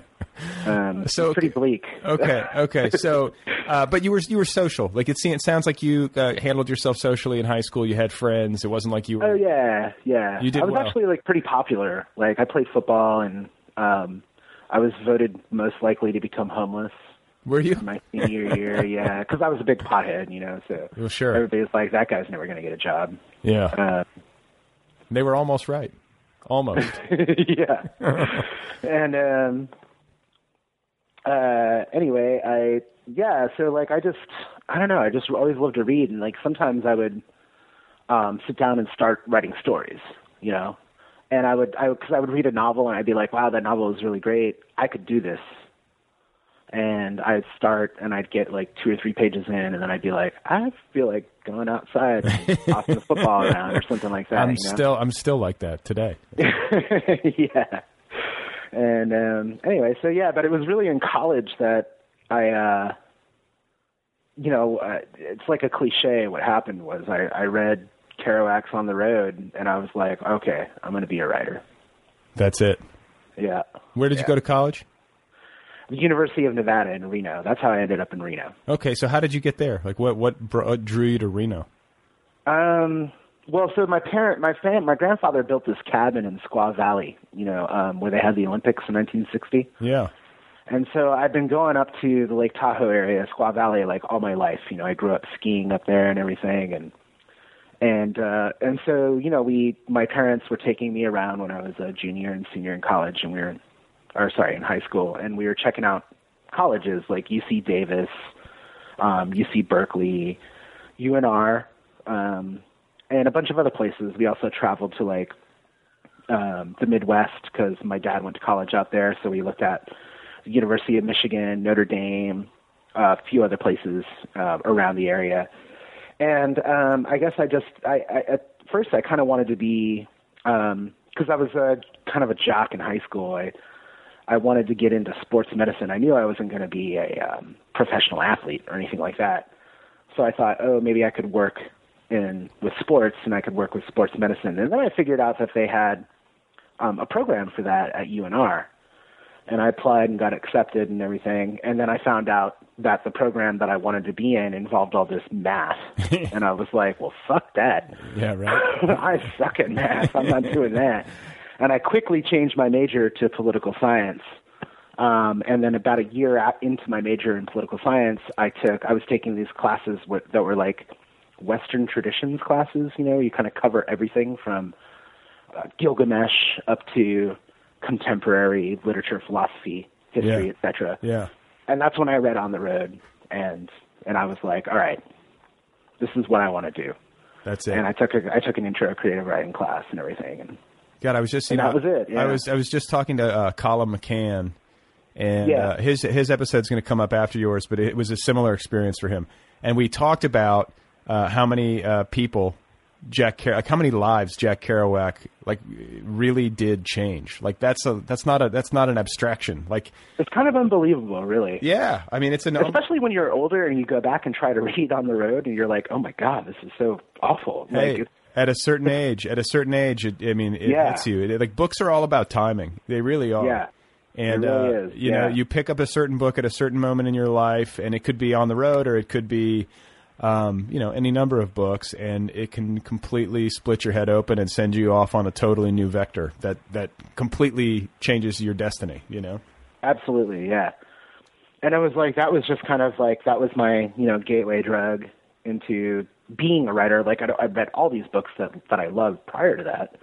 Um, So, pretty bleak. okay, okay. *laughs* So, uh, but you were you were social. Like it, it sounds like you uh, handled yourself socially in high school. You had friends. It wasn't like you were. Oh yeah, yeah. You did I was well. actually like pretty popular. Like I played football, and um, I was voted most likely to become homeless. Were you? *laughs* My senior year, yeah, because I was a big pothead, you know. So Well, sure. everybody's like, that guy's never going to get a job. Yeah. Uh, they were almost right. Almost. *laughs* yeah. and um uh anyway, I yeah, so like I just I don't know, I just always loved to read and like sometimes I would um sit down and start writing stories, you know. And I would I cuz I would read a novel and I'd be like, "Wow, that novel is really great. I could do this." And I'd start and I'd get like two or three pages in and then I'd be like, "I feel like going outside and tossing a football around or something like that." I'm you know? still I'm still like that today. *laughs* yeah. And um anyway, so yeah, but it was really in college that I uh you know, uh, it's like a cliche what happened was I I read Kerouac's on the road and I was like, okay, I'm going to be a writer. That's it. Yeah. Where did you go to college? The University of Nevada in Reno. That's how I ended up in Reno. Okay, so how did you get there? Like what what, what drew you to Reno? Um well, so my parent, my fam, my grandfather built this cabin in Squaw Valley, you know, um, where they had the Olympics in 1960. Yeah. And so I've been going up to the Lake Tahoe area, Squaw Valley, like all my life. You know, I grew up skiing up there and everything, and and uh, and so you know, we my parents were taking me around when I was a junior and senior in college, and we were, or sorry, in high school, and we were checking out colleges like UC Davis, um, UC Berkeley, UNR, um, and a bunch of other places. We also traveled to like um, the Midwest because my dad went to college out there, so we looked at the University of Michigan, Notre Dame, uh, a few other places uh, around the area. And um, I guess I just, I, I at first I kind of wanted to be, because I was a kind of a jock in high school. I I wanted to get into sports medicine. I knew I wasn't going to be a um, professional athlete or anything like that. So I thought, oh, maybe I could work in with sports, and I could work with sports medicine. And then I figured out that they had um, a program for that at UNR and I applied and got accepted and everything. And then I found out that the program that I wanted to be in involved all this math, *laughs* and I was like, "Well, fuck that! Yeah, right. *laughs* I suck at math. I'm not doing that." And I quickly changed my major to political science. Um, and then about a year out into my major in political science, I took I was taking these classes that were like Western traditions classes. You know, you kind of cover everything from uh, Gilgamesh up to contemporary literature, philosophy, history, Yeah. etc. Yeah. And that's when I read On the Road, and and I was like, all right, this is what I want to do. That's it. And I took a I took an intro creative writing class and everything, and God, I was just you know, that was it, yeah. I was I was just talking to uh, Colum McCann, and Yeah. uh, his his episode's going to come up after yours, but it was a similar experience for him. And we talked about uh, how many uh, people Jack Ker- like how many lives Jack Kerouac like really did change. Like that's a that's not a that's not an abstraction. Like it's kind of unbelievable, really. yeah, I mean it's an Especially when you're older and you go back and try to *laughs* read On the Road, and you're like, oh my god, this is so awful. Like, Hey, it's- at a certain age, at a certain age, it, I mean, it Yeah. hits you. It, like books are all about timing. They really are. Yeah. And really uh, you know, you pick up a certain book at a certain moment in your life, and it could be on the road, or it could be, um, you know, any number of books, and it can completely split your head open and send you off on a totally new vector that that completely changes your destiny. You know. Absolutely, yeah. And it was like that was just kind of like that was my you know gateway drug into being a writer. Like I, I read all these books that that I loved prior to that,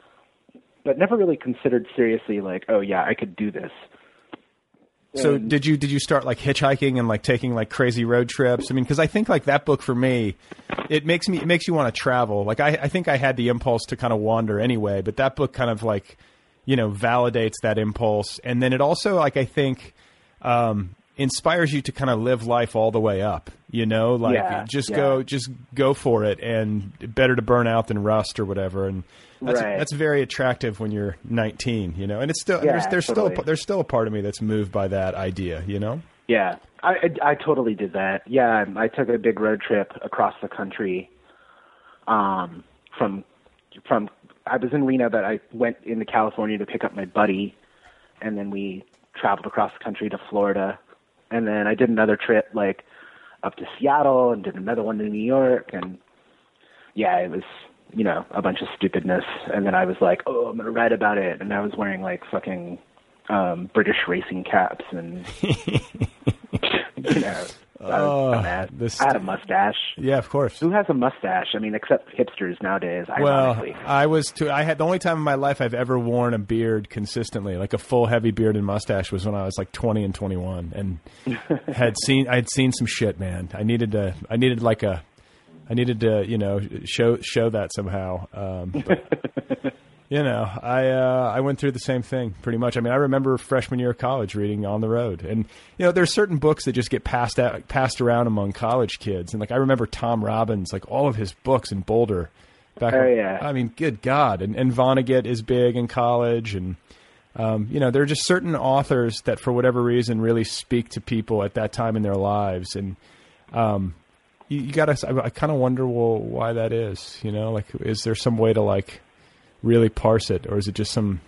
but never really considered seriously like, oh yeah, I could do this. So And- did you did you start like hitchhiking and like taking like crazy road trips? I mean, because I think like that book for me, it makes me it makes you want to travel. Like I, I think I had the impulse to kind of wander anyway, but that book kind of like you know validates that impulse, and then it also like I think um, inspires you to kind of live life all the way up. You know, like Yeah, just yeah. go just go for it, and better to burn out than rust or whatever. And that's Right. that's very attractive when you're 19. You know, and it's still Yeah, there's, there's still a, there's still a part of me that's moved by that idea. You know. Yeah, I, I I totally did that. Yeah, I took a big road trip across the country. Um, from from I was in Reno, but I went into California to pick up my buddy, and then we traveled across the country to Florida, and then I did another trip like up to Seattle and did another one to New York, and yeah, it was you know a bunch of stupidness, and then I was like, oh, I'm gonna write about it, and I was wearing like fucking um British racing caps and *laughs* you know. This- I had a mustache. Yeah, of course. Who has a mustache? I mean, except hipsters nowadays. Well, Ironically. I was too. I had the only time in my life I've ever worn a beard consistently, like a full heavy beard and mustache, was when I was like twenty and twenty one, and *laughs* had seen. I had seen some shit, man. I needed to. I needed like a. I needed to, you know, show show that somehow. Um, but, *laughs* you know, I uh, I went through the same thing pretty much. I mean, I remember freshman year of college reading On the Road, and you know, there's certain books that just get passed out, passed around among college kids, and like I remember Tom Robbins, like all of his books in Boulder. Back Oh, when- yeah. I mean, good God, and and Vonnegut is big in college, and um, you know, there are just certain authors that, for whatever reason, really speak to people at that time in their lives, and um, you, you got to. I, I kind of wonder, well, why that is. You know, like, is there some way to like really parse it, or is it just some?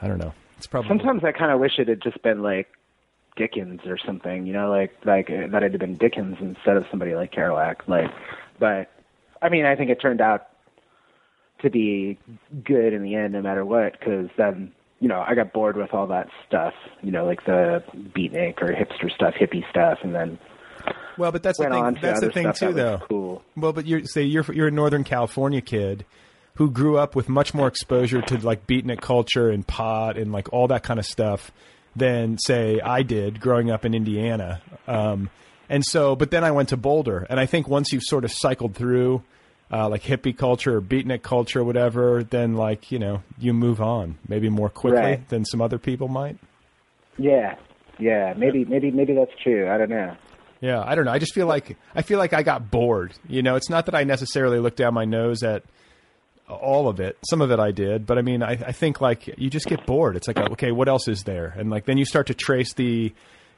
I don't know. It's probably Sometimes I kind of wish it had just been like Dickens or something, you know, like like uh, that it had been Dickens instead of somebody like Kerouac. Like, but I mean, I think it turned out to be good in the end, no matter what, because then you know I got bored with all that stuff, you know, like the beatnik or hipster stuff, hippie stuff, and then Well, but that's the thing. on That's the thing too, that though. Cool. Well, but you're say you're you're a Northern California kid who grew up with much more exposure to like beatnik culture and pot and like all that kind of stuff than say I did growing up in Indiana. Um, and so, but then I went to Boulder, and I think once you've sort of cycled through uh, like hippie culture or beatnik culture or whatever, then like you know you move on maybe more quickly Right. than some other people might. Yeah, yeah, maybe maybe maybe that's true. I don't know. Yeah, I don't know. I just feel like I feel like I got bored. You know, it's not that I necessarily looked down my nose at all of it. Some of it I did, but I mean, I, I think like you just get bored. It's like, okay, what else is there? And like then you start to trace the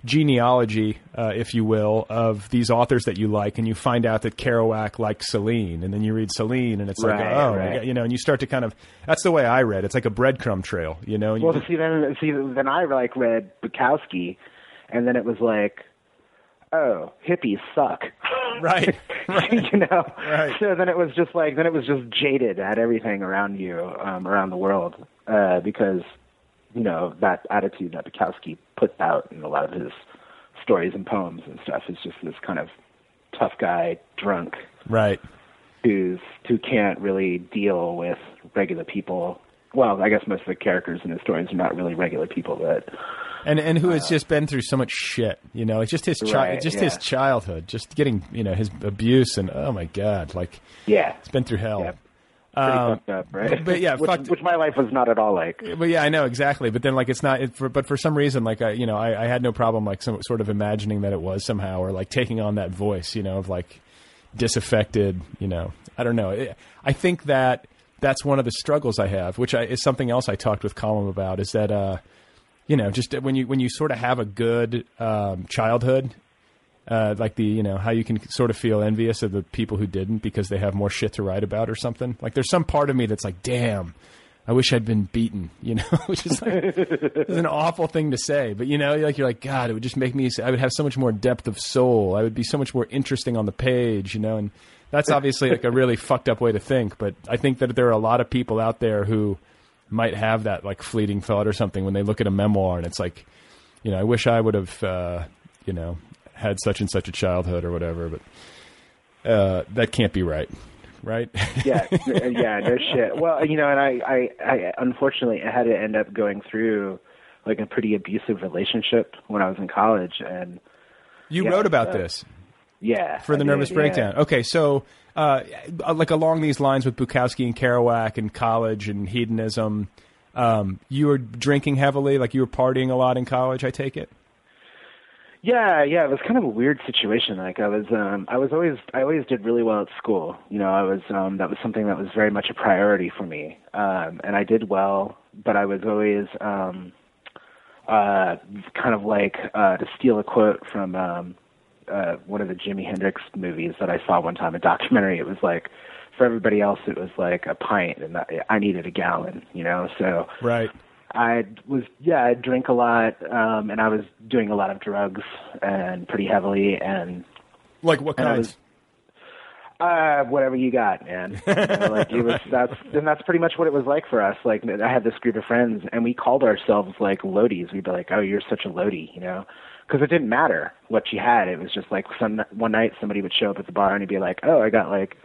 genealogy, uh, if you will, of these authors that you like, and you find out that Kerouac liked Celine, and then you read Celine, and it's like, oh, right. You know, and you start to kind of. That's the way I read. It's like a breadcrumb trail, you know. You Well, just- see, then see, then I like read Bukowski, and then it was like, oh, hippies suck. *laughs* right, *laughs* right. you know. Right. So then it was just like then it was just jaded at everything around you, um, around the world, uh, because you know that attitude that Bukowski puts out in a lot of his stories and poems and stuff is just this kind of tough guy drunk right. who's who can't really deal with regular people well, I guess most of the characters in his stories are not really regular people, but and and who has just been through so much shit, you know, like just his chi- Right, just his childhood, just getting you know his abuse and oh my god, like yeah, it's been through hell. Yeah. pretty Um, fucked up, right? but- but yeah, *laughs* which, fucked- which my life was not at all like. But yeah, I know exactly. But then, like, it's not. It, for, but for some reason, like, I, you know, I, I had no problem, like, some sort of imagining that it was somehow, or like taking on that voice, you know, of like disaffected. You know, I don't know. I think that that's one of the struggles I have, which I, is something else I talked with Colum about. Is that, uh, you know, just when you when you sort of have a good um, childhood. Uh, like the you know how you can sort of feel envious of the people who didn't because they have more shit to write about or something. Like there's some part of me that's like, damn, I wish I'd been beaten, *laughs* you know, which is like an awful thing to say, but you know, like you're like, God, it would just make me. I would have so much more depth of soul. I would be so much more interesting on the page, you know, and that's obviously like a really *laughs* fucked up way to think. But I think that there are a lot of people out there who might have that like fleeting thought or something when they look at a memoir, and it's like, you know, I wish I would have, uh, you know, had such and such a childhood or whatever, but uh, that can't be right, right? *laughs* yeah, yeah, no shit. Well, you know, and I, I, I unfortunately I had to end up going through like a pretty abusive relationship when I was in college, and You Yeah, wrote about uh, this. Yeah, for the I nervous did, breakdown. yeah. Okay, so uh, like along these lines with Bukowski and Kerouac and college and hedonism, um, you were drinking heavily, like you were partying a lot in college. I take it. Yeah, yeah, it was kind of a weird situation. Like I was, um, I was always, I always did really well at school. You know, I was, um, that was something that was very much a priority for me, um, and I did well. But I was always, um, uh, kind of like uh, to steal a quote from um, uh, one of the Jimi Hendrix movies that I saw one time, a documentary. It was like, for everybody else, it was like a pint, and I, I needed a gallon. You know, so Right. I was yeah, I drink a lot, um, and I was doing a lot of drugs and pretty heavily, and Like what kinds? uh, whatever you got, man. *laughs* You know, like it was that's and that's pretty much what it was like for us. Like I had this group of friends, and we called ourselves like Lodies. We'd be like, "Oh, you're such a Lodi," you know, because it didn't matter what she had. It was just like some one night somebody would show up at the bar and he'd be like, "Oh, I got like."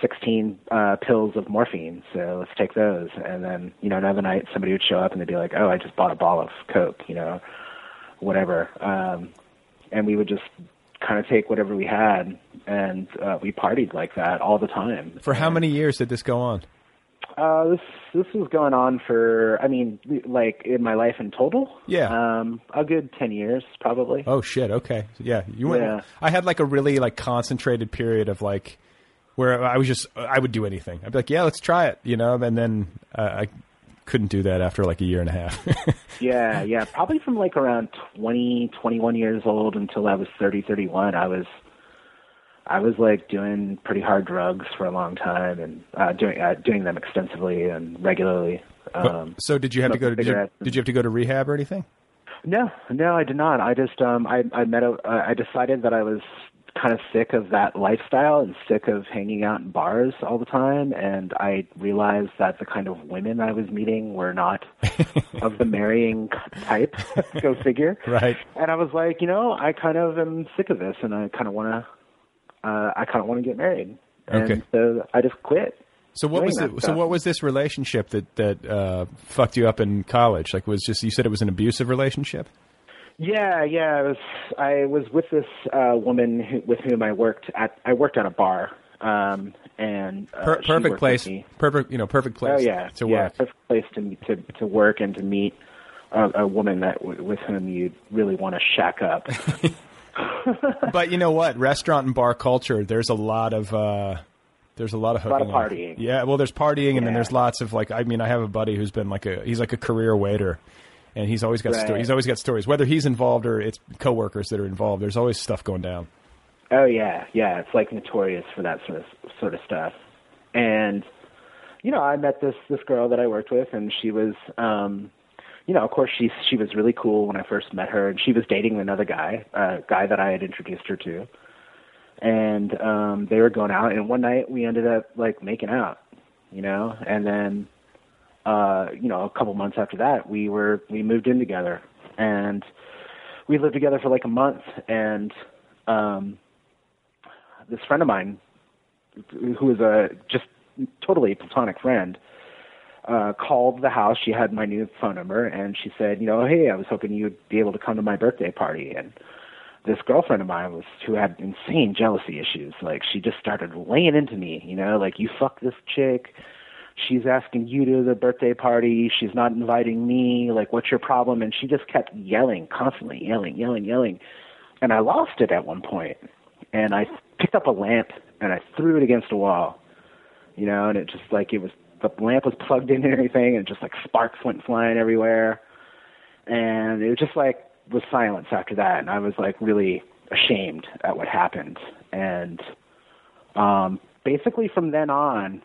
16 uh, pills of morphine, so let's take those. And then, you know, another night somebody would show up and they'd be like, oh, I just bought a ball of Coke, you know, whatever. Um, and we would just kind of take whatever we had and uh, we partied like that all the time. For how many years did this go on? Uh, this this was going on for, I mean, like in my life in total. Yeah. Um, a good ten years probably. Oh shit. Okay. Yeah. You went. Yeah. I had like a really like concentrated period of like where I was just I would do anything. I'd be like, yeah, let's try it, you know, and then uh, I couldn't do that after like a year and a half. *laughs* yeah, yeah, probably from like around twenty, twenty-one years old until I was thirty, thirty-one. I was, I was like doing pretty hard drugs for a long time and uh, doing uh, doing them extensively and regularly. Um, so did you have to go to did you, did you have to go to rehab or anything? no, no, I did not. I just um, I I met a, uh, I decided that I was kind of sick of that lifestyle and sick of hanging out in bars all the time and I realized that the kind of women I was meeting were not *laughs* of the marrying type. *laughs* Go figure. Right. And I was like, you know, I kind of am sick of this, and I kind of want to, uh, I kind of want to get married. And Okay. so I just quit. So what was it? So what was this relationship that that uh, fucked you up in college? Like, was just you said it was an abusive relationship? Yeah, yeah. I was I was with this uh, woman who, with whom I worked at. I worked at a bar, um, and uh, Per- perfect place. Perfect. You know, perfect place. Oh yeah, to yeah, work. perfect place to to to work and to meet a, a woman that w- with whom you really want to shack up. *laughs* but you know what? Restaurant and bar culture. There's a lot of. Uh, there's a lot of A lot of hooking up. partying. Yeah, well, there's partying, and then there's lots of like. I mean, I have a buddy who's been like a. He's like a career waiter, and he's always got Right. stories. He's always got stories. Whether he's involved or it's coworkers that are involved, there's always stuff going down. Oh yeah, yeah. It's like notorious for that sort of sort of stuff. And you know, I met this this girl that I worked with, and she was, um, you know, of course she she was really cool when I first met her, and she was dating another guy, a guy that I had introduced her to, and um, they were going out, and one night we ended up like making out, you know, and then, uh, you know, a couple months after that, we were we moved in together, and we lived together for like a month, and um, this friend of mine who was a just totally platonic friend uh, called the house. She had my new phone number, and she said, you know, hey, I was hoping you'd be able to come to my birthday party. And this girlfriend of mine was who had insane jealousy issues. Like she just started laying into me, you know, like you fuck this chick. She's asking you to the birthday party. She's not inviting me. Like, what's your problem? And she just kept yelling, constantly yelling, yelling, yelling. And I lost it at one point. And I picked up a lamp and I threw it against a wall, you know, and it just like it was the lamp was plugged in and everything, and just like sparks went flying everywhere. And it was just like was silence after that, and I was like really ashamed at what happened. And um, basically from then on,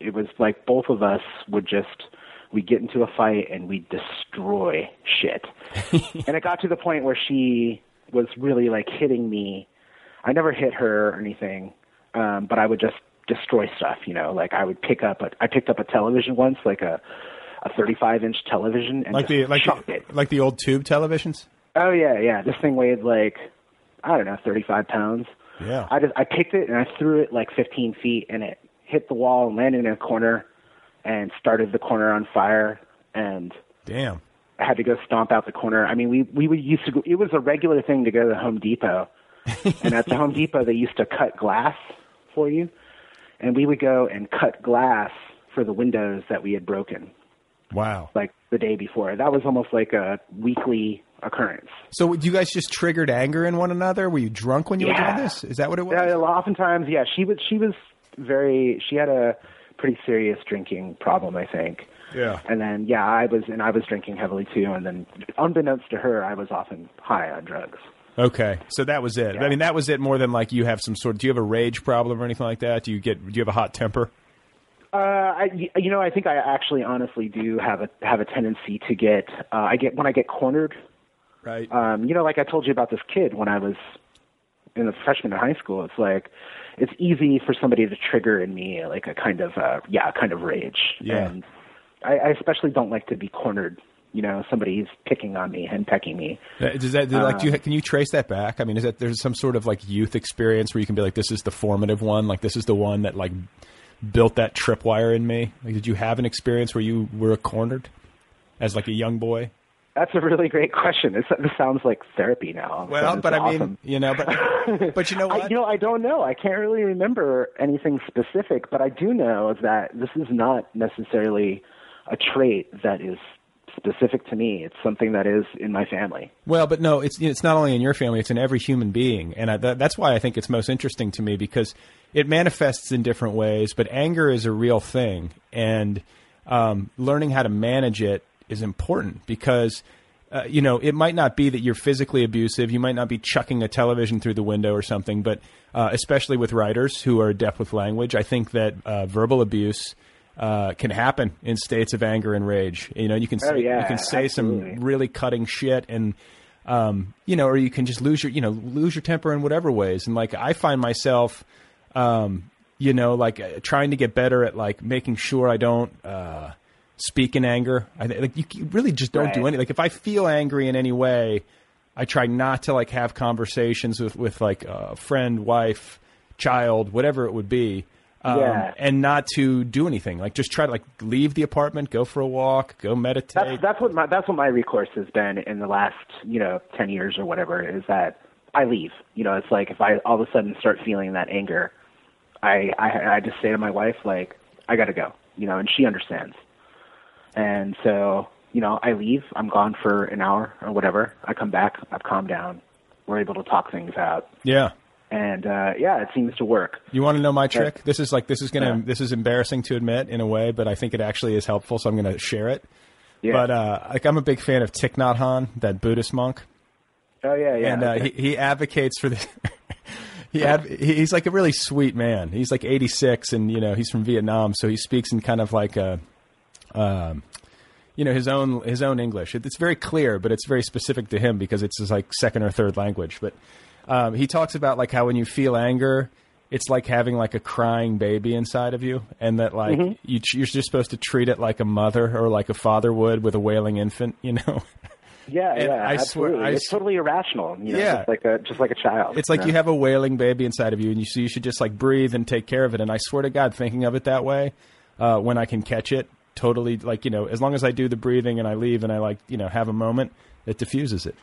it was like both of us would just we get into a fight and we destroy shit. *laughs* and it got to the point where she was really like hitting me. I never hit her or anything, um, but I would just destroy stuff. You know, like I would pick up a I picked up a television once, like a a 35 inch television, and like just the like the, it. like the old tube televisions. Oh yeah, yeah. This thing weighed like I don't know, 35 pounds. Yeah. I just I picked it and I threw it like 15 feet, and it hit the wall and landed in a corner, and started the corner on fire. And Damn. I had to go stomp out the corner. I mean, we we would used to go. It was a regular thing to go to the Home Depot, *laughs* and at the Home Depot they used to cut glass for you, and we would go and cut glass for the windows that we had broken, Wow. like the day before. That was almost like a weekly occurrence. So you guys just triggered anger in one another? Were you drunk when you were doing this? Is that what it was? Yeah, oftentimes, yeah, she was she was very she had a pretty serious drinking problem, I think. Yeah. And then yeah, I was and I was drinking heavily too, and then unbeknownst to her, I was often high on drugs. Okay, so that was it. Yeah. I mean, that was it. More than like you have some sort. Do you have a rage problem or anything like that? Do you get? Do you have a hot temper? Uh, I, you know, I think I actually, honestly, do have a have a tendency to get. Uh, I get when I get cornered. Right. Um, you know, like I told you about this kid when I was in the freshman in high school. It's like it's easy for somebody to trigger in me like a kind of uh, yeah, kind of rage. Yeah. And I, I especially don't like to be cornered. You know, somebody's picking on me and pecking me. Does that like? Do you, Um, can you trace that back? I mean, is that there's some sort of like youth experience where you can be like, this is the formative one. Like this is the one that like built that tripwire in me. Like, did you have an experience where you were cornered as like a young boy? That's a really great question. This, this sounds like therapy now. Well, but I mean, you know, but *laughs* but you know what? I, you know, I don't know. I can't really remember anything specific, but I do know that this is not necessarily a trait that is specific to me. It's something that is in my family. Well, but no, it's it's not only in your family; it's in every human being, and I, that, that's why I think it's most interesting to me because it manifests in different ways. But anger is a real thing, and um, learning how to manage it is important because. Uh, you know, it might not be that you're physically abusive. You might not be chucking a television through the window or something. But uh, especially with writers who are adept with language, I think that uh, verbal abuse uh, can happen in states of anger and rage. You know, you can Oh, say, yeah, you can say absolutely. some really cutting shit and um, you know, or you can just lose your, you know, lose your temper in whatever ways. And like, I find myself, um, you know, like uh, trying to get better at like making sure I don't uh, speak in anger. I like you, you really just don't do any. Like, if I feel angry in any way, I try not to like have conversations with with like a friend, wife, child, whatever it would be. Um, Yeah. and not to do anything. Like just try to like leave the apartment, go for a walk, go meditate. That's that's what my that's what my recourse has been in the last you know ten years or whatever. Is that I leave. You know, it's like if I all of a sudden start feeling that anger, I I, I just say to my wife like I got to go. You know, and she understands. And so you know, I leave. I'm gone for an hour or whatever. I come back. I've calmed down. We're able to talk things out. yeah. And uh, yeah, it seems to work. You want to know my trick? This is like this is gonna Yeah. this is embarrassing to admit in a way, but I think it actually is helpful, so I'm gonna share it. Yeah. But uh, like I'm a big fan of Thich Nhat Hanh, that Buddhist monk, oh yeah, yeah. and uh, okay. he, he advocates for the. *laughs* he he's like a really sweet man. He's like 86, and you know he's from Vietnam, so he speaks in kind of like a, um, you know his own his own English. It, it's very clear, but it's very specific to him because it's his like second or third language. But um, he talks about like how when you feel anger, it's like having like a crying baby inside of you, and that like Mm-hmm. you, you're just supposed to treat it like a mother or like a father would with a wailing infant. You know. *laughs* yeah, and yeah. I swear- I it's totally irrational. You know, Yeah. just like a just like a child. It's like know? you have a wailing baby inside of you, and you so you should just like breathe and take care of it. And I swear to God, thinking of it that way, uh, when I can catch it, totally like you know as long as I do the breathing and I leave and I like you know have a moment, it diffuses it,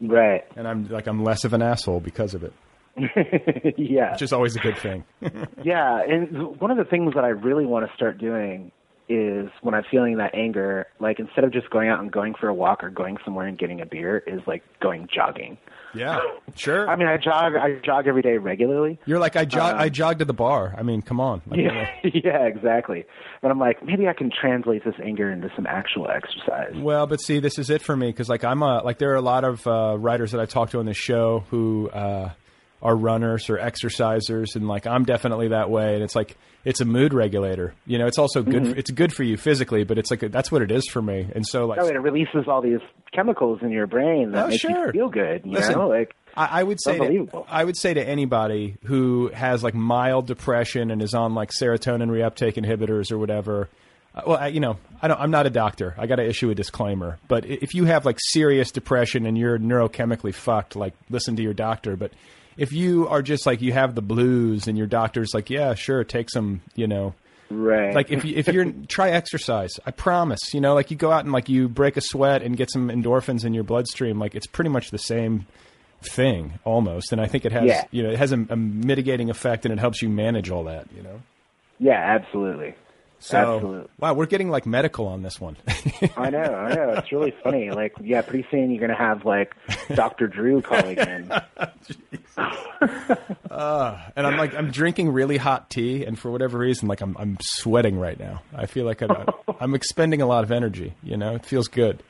Right. and I'm like I'm less of an asshole because of it, *laughs* yeah. which is always a good thing. *laughs* Yeah, and one of the things that I really want to start doing is when I'm feeling that anger, like instead of just going out and going for a walk or going somewhere and getting a beer, is like going jogging. yeah, sure. I mean, I jog. I jog every day regularly. You're like I jog. Um, I jog to the bar. I mean, come on. Like, Yeah, *laughs* yeah, exactly. But I'm like, maybe I can translate this anger into some actual exercise. Well, but see, this is it for me because like I'm a like there are a lot of uh, writers that I talk to on this show who uh, are runners or exercisers, and like I'm definitely that way. And it's like it's a mood regulator. You know, it's also good. Mhm. It's good for you physically, but it's like a, that's what it is for me. And so like Oh, it releases all these chemicals in your brain that Oh, make sure. you feel good. You Listen, know, like I, I would say to. I would say to anybody who has like mild depression and is on like serotonin reuptake inhibitors or whatever. uh, Well, I, you know, I don't, I'm not a doctor. I got to issue a disclaimer. But if you have like serious depression and you're neurochemically fucked, like listen to your doctor. But if you are just like you have the blues and your doctor's like, yeah, sure, take some, you know, right. like if you, if you're *laughs* try exercise, I promise. You know, like you go out and like you break a sweat and get some endorphins in your bloodstream. Like it's pretty much the same thing almost. And I think it has Yeah. you know it has a, a mitigating effect and it helps you manage all that. You know. yeah, absolutely. So Absolutely. wow, we're getting like medical on this one. *laughs* I know, I know. It's really funny. Like, yeah, pretty soon you're gonna have like Dr. Drew calling in. *laughs* uh, and I'm like I'm drinking really hot tea, and for whatever reason, like I'm I'm sweating right now. I feel like I'm, *laughs* I'm expending a lot of energy. You know, it feels good.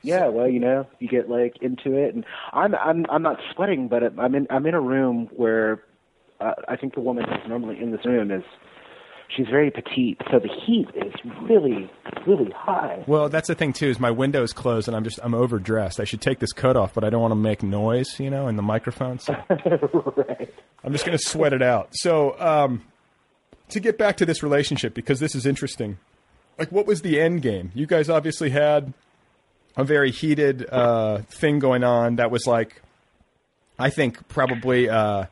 Yeah, well, you know, you get like into it, and I'm I'm I'm not sweating, but I'm in I'm in a room where uh, I think the woman who's normally in this room is she's very petite, so the heat is really really high. Well, that's the thing too. Is my window is closed and I'm just I'm overdressed. I should take this coat off, but I don't want to make noise, you know, in the microphone. So *laughs* I'm just going to sweat it out. So um, to get back to this relationship, because this is interesting. Like, what was the end game? You guys obviously had a very heated uh, thing going on. That was like, I think probably, uh,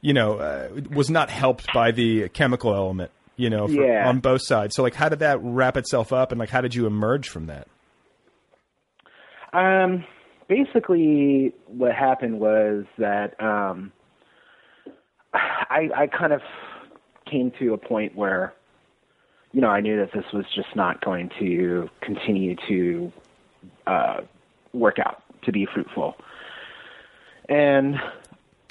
you know, uh, was not helped by the chemical element. You know, for, Yeah. on both sides. So, like, how did that wrap itself up, and like, how did you emerge from that? Um, basically, what happened was that um, I I kind of came to a point where, you know, I knew that this was just not going to continue to uh, work out to be fruitful, and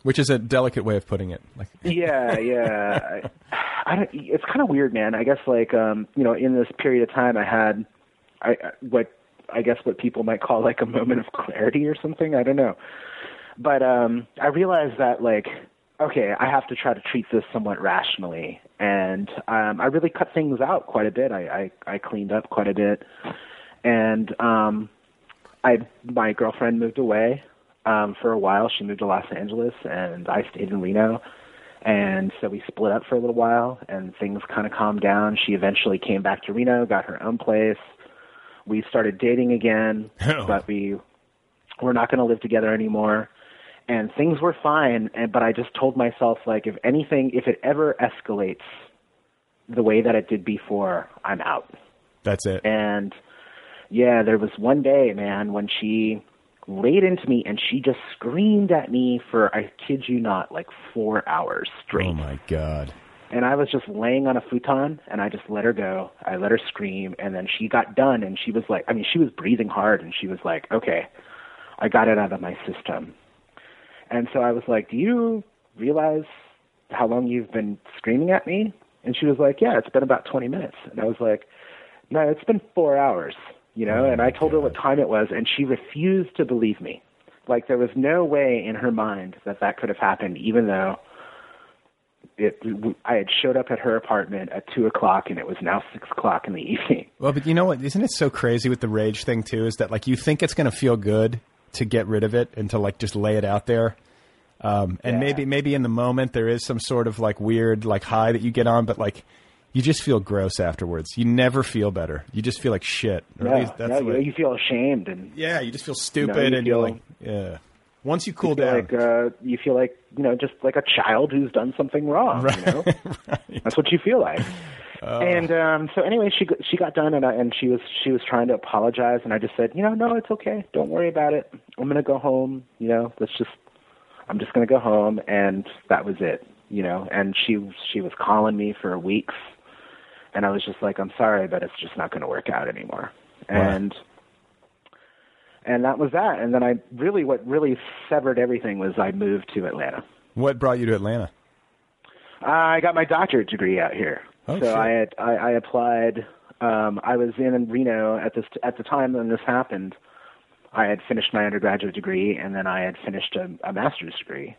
Which is a delicate way of putting it. Like, *laughs* yeah, yeah. I, I don't, it's kind of weird, man. I guess like um, you know, in this period of time, I had I what I guess what people might call like a moment of clarity or something. I don't know, but um, I realized that like okay, I have to try to treat this somewhat rationally, and um, I really cut things out quite a bit. I I, I cleaned up quite a bit, and um, I my girlfriend moved away um, for a while. She moved to Los Angeles, and I stayed in Reno. And so we split up for a little while, and things kind of calmed down. She eventually came back to Reno, got her own place. We started dating again, *laughs* but we we're not going to live together anymore. And things were fine, and but I just told myself like, if anything, if it ever escalates the way that it did before, I'm out. That's it. And yeah, there was one day, man, when she laid into me and she just screamed at me for I kid you not, like four hours straight. Oh my god. And I was just laying on a futon and I just let her go. I let her scream and then she got done and she was like I mean, she was breathing hard and she was like, Okay, I got it out of my system. And so I was like, Do you realize how long you've been screaming at me? And she was like, Yeah, it's been about twenty minutes. And I was like, No, it's been four hours, you know, and I told her what time it was and she refused to believe me. Like there was no way in her mind that that could have happened, even though it I had showed up at her apartment at two o'clock and it was now six o'clock in the evening. *laughs* Well, but you know what? Isn't it so crazy with the rage thing too? Is that like you think it's going to feel good to get rid of it and to like just lay it out there, um, and maybe maybe in the moment there is some sort of like weird like high that you get on, but like you just feel gross afterwards. You never feel better. You just feel like shit. Or at No, least that's no, you, you feel ashamed and yeah, you just feel you stupid, know, you and you're like, yeah. Once you cool you down, like uh, you feel like you know just like a child who's done something wrong. You know, *laughs* that's what you feel like. and um, so anyway, she she got done, and I, and she was she was trying to apologize, and I just said, you know, no, it's okay, don't worry about it. I'm gonna go home. You know, let's just I'm just gonna go home, and that was it. You know, and she she was calling me for weeks, and I was just like, I'm sorry, but it's just not gonna work out anymore. And and that was that. And then I really what really severed everything was I moved to Atlanta. What brought you to Atlanta? I got my doctorate degree out here. Oh, so shit. I had I, I applied. Um, I was in Reno at this at the time when this happened. I had finished my undergraduate degree, and then I had finished a, a master's degree,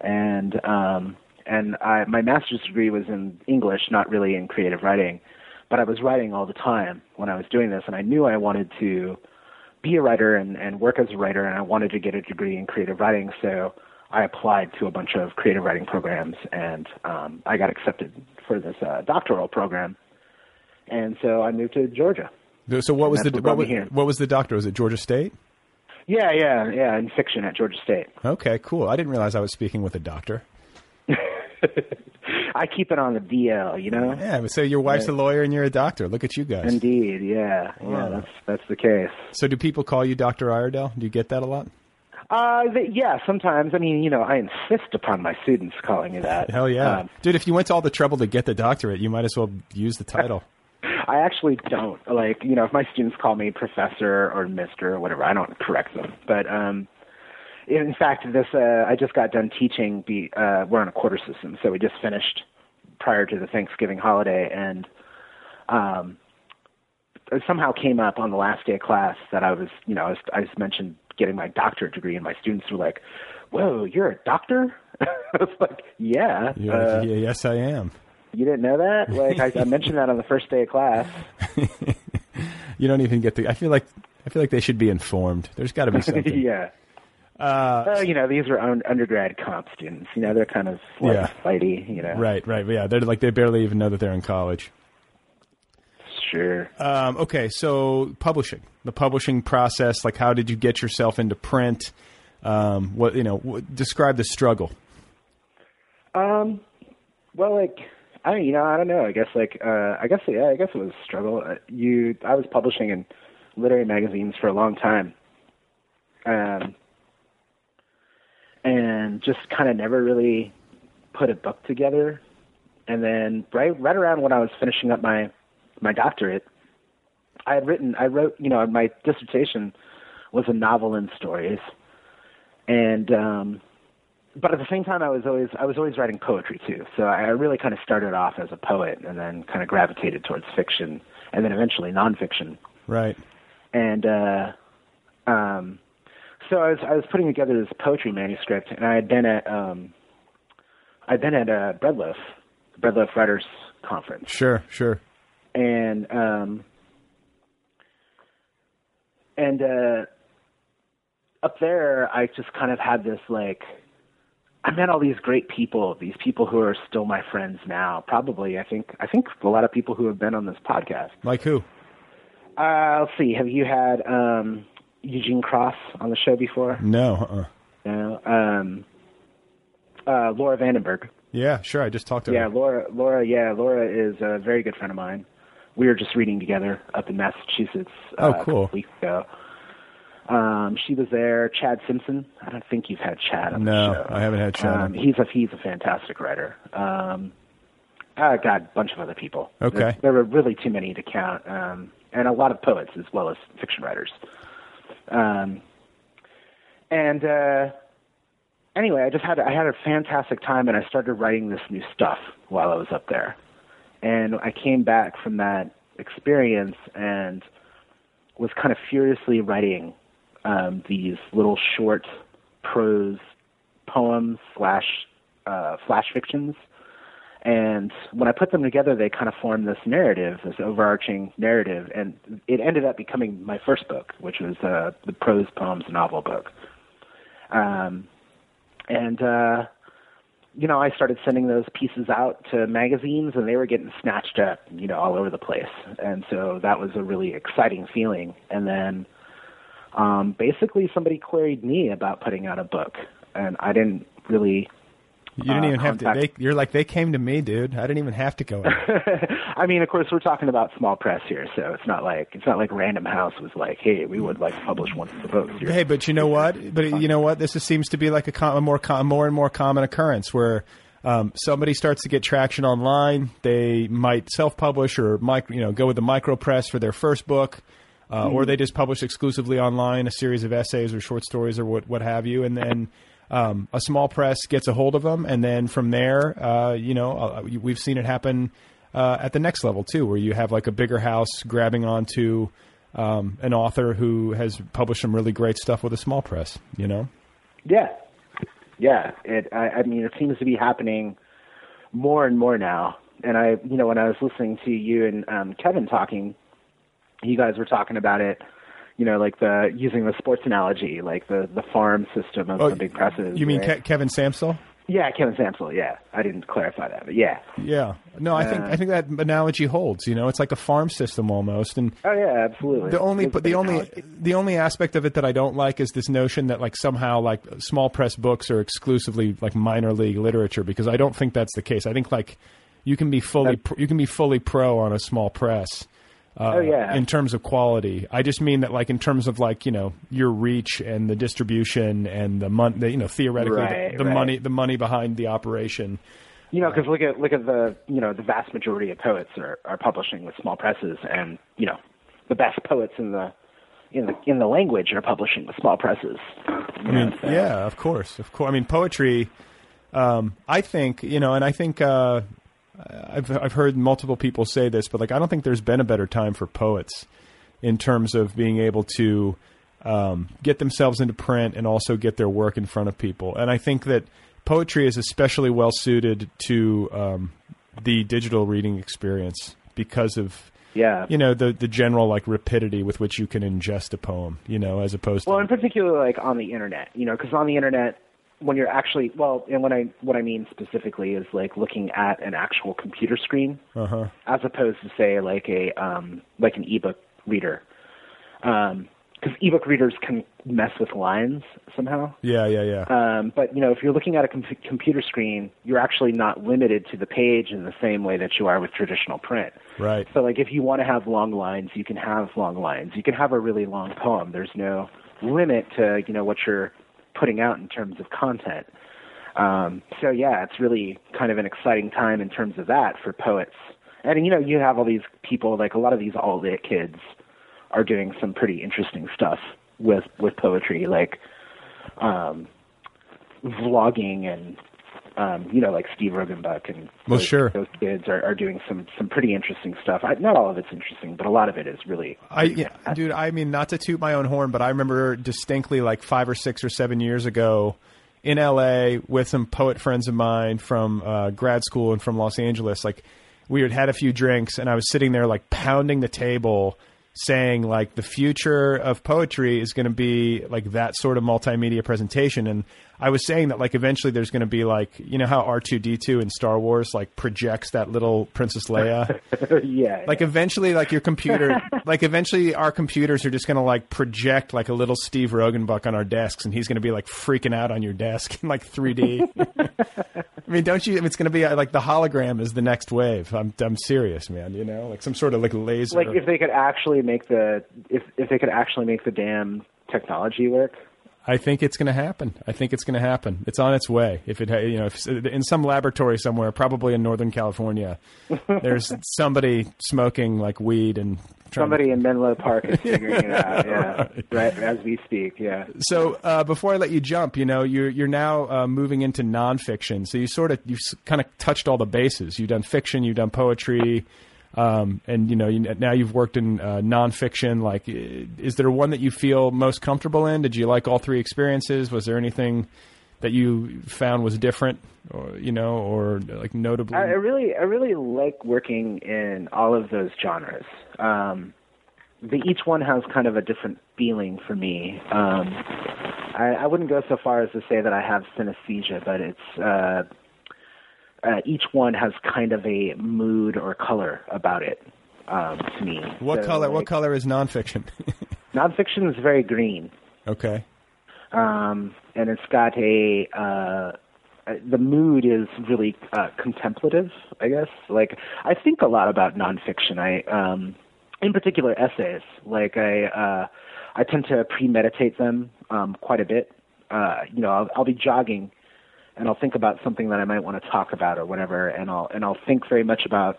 and um, and I, my master's degree was in English, not really in creative writing, but I was writing all the time when I was doing this, and I knew I wanted to be a writer and, and work as a writer, and I wanted to get a degree in creative writing, so I applied to a bunch of creative writing programs, and um, I got accepted for this uh, doctoral program, and so I moved to Georgia. So what was the what what what was the doctor? Was it Georgia State? Yeah, yeah, yeah, in fiction at Georgia State. Okay, cool. I didn't realize I was speaking with a doctor. *laughs* I keep it on the DL, you know. Yeah, but so your wife's Yeah. a lawyer and you're a doctor. Look at you guys. Indeed, yeah, yeah, that's that's the case. So do people call you Dr. Iredell? Do you get that a lot? Uh, th- yeah, sometimes. I mean, you know, I insist upon my students calling me that. Hell yeah. Um, Dude, if you went to all the trouble to get the doctorate, you might as well use the title. *laughs* I actually don't like, you know, if my students call me professor or mister or whatever, I don't correct them. But um in fact, this uh I just got done teaching be uh we're on a quarter system, so we just finished prior to the Thanksgiving holiday and um it somehow came up on the last day of class that I was, you know, I, was, I just mentioned getting my doctorate degree, and my students were like, "Whoa, you're a doctor?" *laughs* I was like, "Yeah." You're uh, yeah, yes, I am. You didn't know that? *laughs* Like I, I mentioned that on the first day of class. *laughs* You don't even get the. I feel like I feel like they should be informed. There's got to be something. yeah. Uh, you know, these are un- undergrad comp students. You know, they're kind of like Yeah. fighty. You know, Right, right. Yeah, they're like they barely even know that they're in college. Sure. Um, okay, so publishing, the publishing process. Like, how did you get yourself into print? Um, what you know? What, describe the struggle. Um, well, like I, you know, I don't know. I guess like uh, I guess yeah, I guess it was a struggle. Uh, you, I was publishing in literary magazines for a long time, um, and just kind of never really put a book together. And then right right around when I was finishing up my my doctorate, I had written, I wrote, you know, my dissertation was a novel in stories, and um, but at the same time, I was always I was always writing poetry too. So I really kind of started off as a poet, and then kind of gravitated towards fiction, and then eventually nonfiction. Right. And uh, um, so I was I was putting together this poetry manuscript, and I had been at um, I'd been at a Bread Loaf, Breadloaf Writers Conference, Sure, sure. and um, and uh, up there, I just kind of had this like, I met all these great people, these people who are still my friends now. Probably, I think, I think a lot of people who have been on this podcast. Like who? Uh, let's see, have you had um, Eugene Cross on the show before? No. Uh-uh. No. Um, uh, Laura van den Berg. Yeah, sure. I just talked to Yeah, her. Laura. Laura. Yeah, Laura is a very good friend of mine. We were just reading together up in Massachusetts. Oh, uh, a cool. couple weeks ago. Um, she was there. Chad Simpson. I don't think you've had Chad on No, the show. I haven't had Chad. Um, he's a he's a fantastic writer. Um, uh, God, a bunch of other people. Okay. There, there were really too many to count, um, and a lot of poets as well as fiction writers. Um, and uh, anyway, I just had I had a fantastic time, and I started writing this new stuff while I was up there. And I came back from that experience and was kind of furiously writing um, these little short prose poems slash uh, flash fictions. And when I put them together, they kind of formed this narrative, this overarching narrative, and it ended up becoming my first book, which was uh, the prose poems novel book. Um, and uh, you know, I started sending those pieces out to magazines, and they were getting snatched up, you know, all over the place. And so that was a really exciting feeling. And then, um, basically, somebody queried me about putting out a book, and I didn't really You didn't uh, even have to. They, you're like they came to me, dude. I didn't even have to go. *laughs* I mean, of course, we're talking about small press here, so it's not like it's not like Random House was like, "Hey, we would like to publish one of the books." Here. Hey, but you know what? But you know what? This is, seems to be like a, com- a more com- more and more common occurrence where um, somebody starts to get traction online. They might self-publish or mic- you know go with the micro press for their first book, uh, or they just publish exclusively online a series of essays or short stories or what what have you, and then. Um, a small press gets a hold of them, and then from there, uh, you know, uh, we've seen it happen uh, at the next level too, where you have like a bigger house grabbing onto um, an author who has published some really great stuff with a small press. You know, Yeah, yeah. It. I, I mean, it seems to be happening more and more now. And I, you know, when I was listening to you and um, Kevin talking, you guys were talking about it. You know, like the using the sports analogy, like the the farm system of Oh, the big presses. you mean right? Ke- Kevin Sampsell? yeah, Kevin Sampsell. Yeah, I didn't clarify that, but yeah. Yeah, no, I think Uh, I think that analogy holds. You know, it's like a farm system almost, and Oh yeah, absolutely. the only It's the only analogy. the only aspect of it that I don't like is this notion that like somehow like small press books are exclusively like minor league literature because I don't think that's the case. I think like you can be fully pr- you can be fully pro on a small press. Uh, Oh, yeah. In terms of quality, I just mean that like in terms of like you know your reach and the distribution and the money, you know theoretically Right, the, the right. money the money behind the operation. You know, because look at look at the you know the vast majority of poets are are publishing with small presses, and you know the best poets in the in the in the language are publishing with small presses. I mean, yeah, of course, of course. I mean, poetry. Um, I think you know, and I think uh, I've I've heard multiple people say this, but like I don't think there's been a better time for poets in terms of being able to um, get themselves into print and also get their work in front of people. And I think that poetry is especially well suited to um, the digital reading experience because of Yeah. you know the the general like rapidity with which you can ingest a poem. You know, as opposed to Well, in particular, like on the internet, you know, because on the internet, when you're actually well, and when I what I mean specifically is like looking at an actual computer screen, uh-huh. as opposed to say like a um like an ebook reader, because ebook readers can mess with lines somehow. Yeah, yeah, yeah. Um, but you know, if you're looking at a com- computer screen, you're actually not limited to the page in the same way that you are with traditional print. right. So, like, if you want to have long lines, you can have long lines. You can have a really long poem. There's no limit to you know what you're putting out in terms of content. Um, so yeah, it's really kind of an exciting time in terms of that for poets. And you know, you have all these people, like a lot of these alt lit kids, are doing some pretty interesting stuff with with poetry, like um, vlogging and um, you know, like Steve Roggenbuck and Well, those, sure. those kids are, are doing some some pretty interesting stuff. I, not all of it's interesting, but a lot of it is really. I, yeah, dude, I mean, not to toot my own horn, but I remember distinctly like five or six or seven years ago in LA with some poet friends of mine from uh, grad school and from Los Angeles. Like, we had had a few drinks, and I was sitting there like pounding the table, saying like the future of poetry is going to be like that sort of multimedia presentation. And I was saying that like eventually there's going to be like you know how R two D two in Star Wars like projects that little Princess Leia. *laughs* yeah, Like eventually, like your computer, like eventually our computers are just going to like project like a little Steve Roggenbuck on our desks, and he's going to be like freaking out on your desk in like 3D. *laughs* I mean, don't you? It's going to be like the hologram is the next wave. I'm, I'm serious, man. You know, like some sort of like laser. like if they could actually make the if if they could actually make the damn technology work. I think it's going to happen. I think it's going to happen. It's on its way. If it, you know, if, in some laboratory somewhere, probably in Northern California, *laughs* there's somebody smoking like weed and trying to Somebody in Menlo Park is figuring it out. *laughs* Yeah, right as we speak. Yeah. So uh, before I let you jump, you know you're you're now uh, moving into nonfiction. So you sort of you've kind of touched all the bases. You've done fiction, you've done poetry, um, and you know you, now you've worked in uh, nonfiction. Like, is there one that you feel most comfortable in? Did you like all three experiences? Was there anything that you found was different, or you know, or like notably? I, really, I really like working in all of those genres. Um, the, each one has kind of a different feeling for me. Um, I, I wouldn't go so far as to say that I have synesthesia, but it's uh, uh, each one has kind of a mood or color about it um, to me. what So, color? what color is nonfiction? *laughs* Nonfiction is very green. okay. um, and it's got a uh, uh, the mood is really uh, contemplative. I guess. Like I think a lot about nonfiction. I, um, in particular, essays. Like I, uh, I tend to premeditate them um, quite a bit. Uh, you know, I'll, I'll be jogging, and I'll think about something that I might want to talk about or whatever, and I'll and I'll think very much about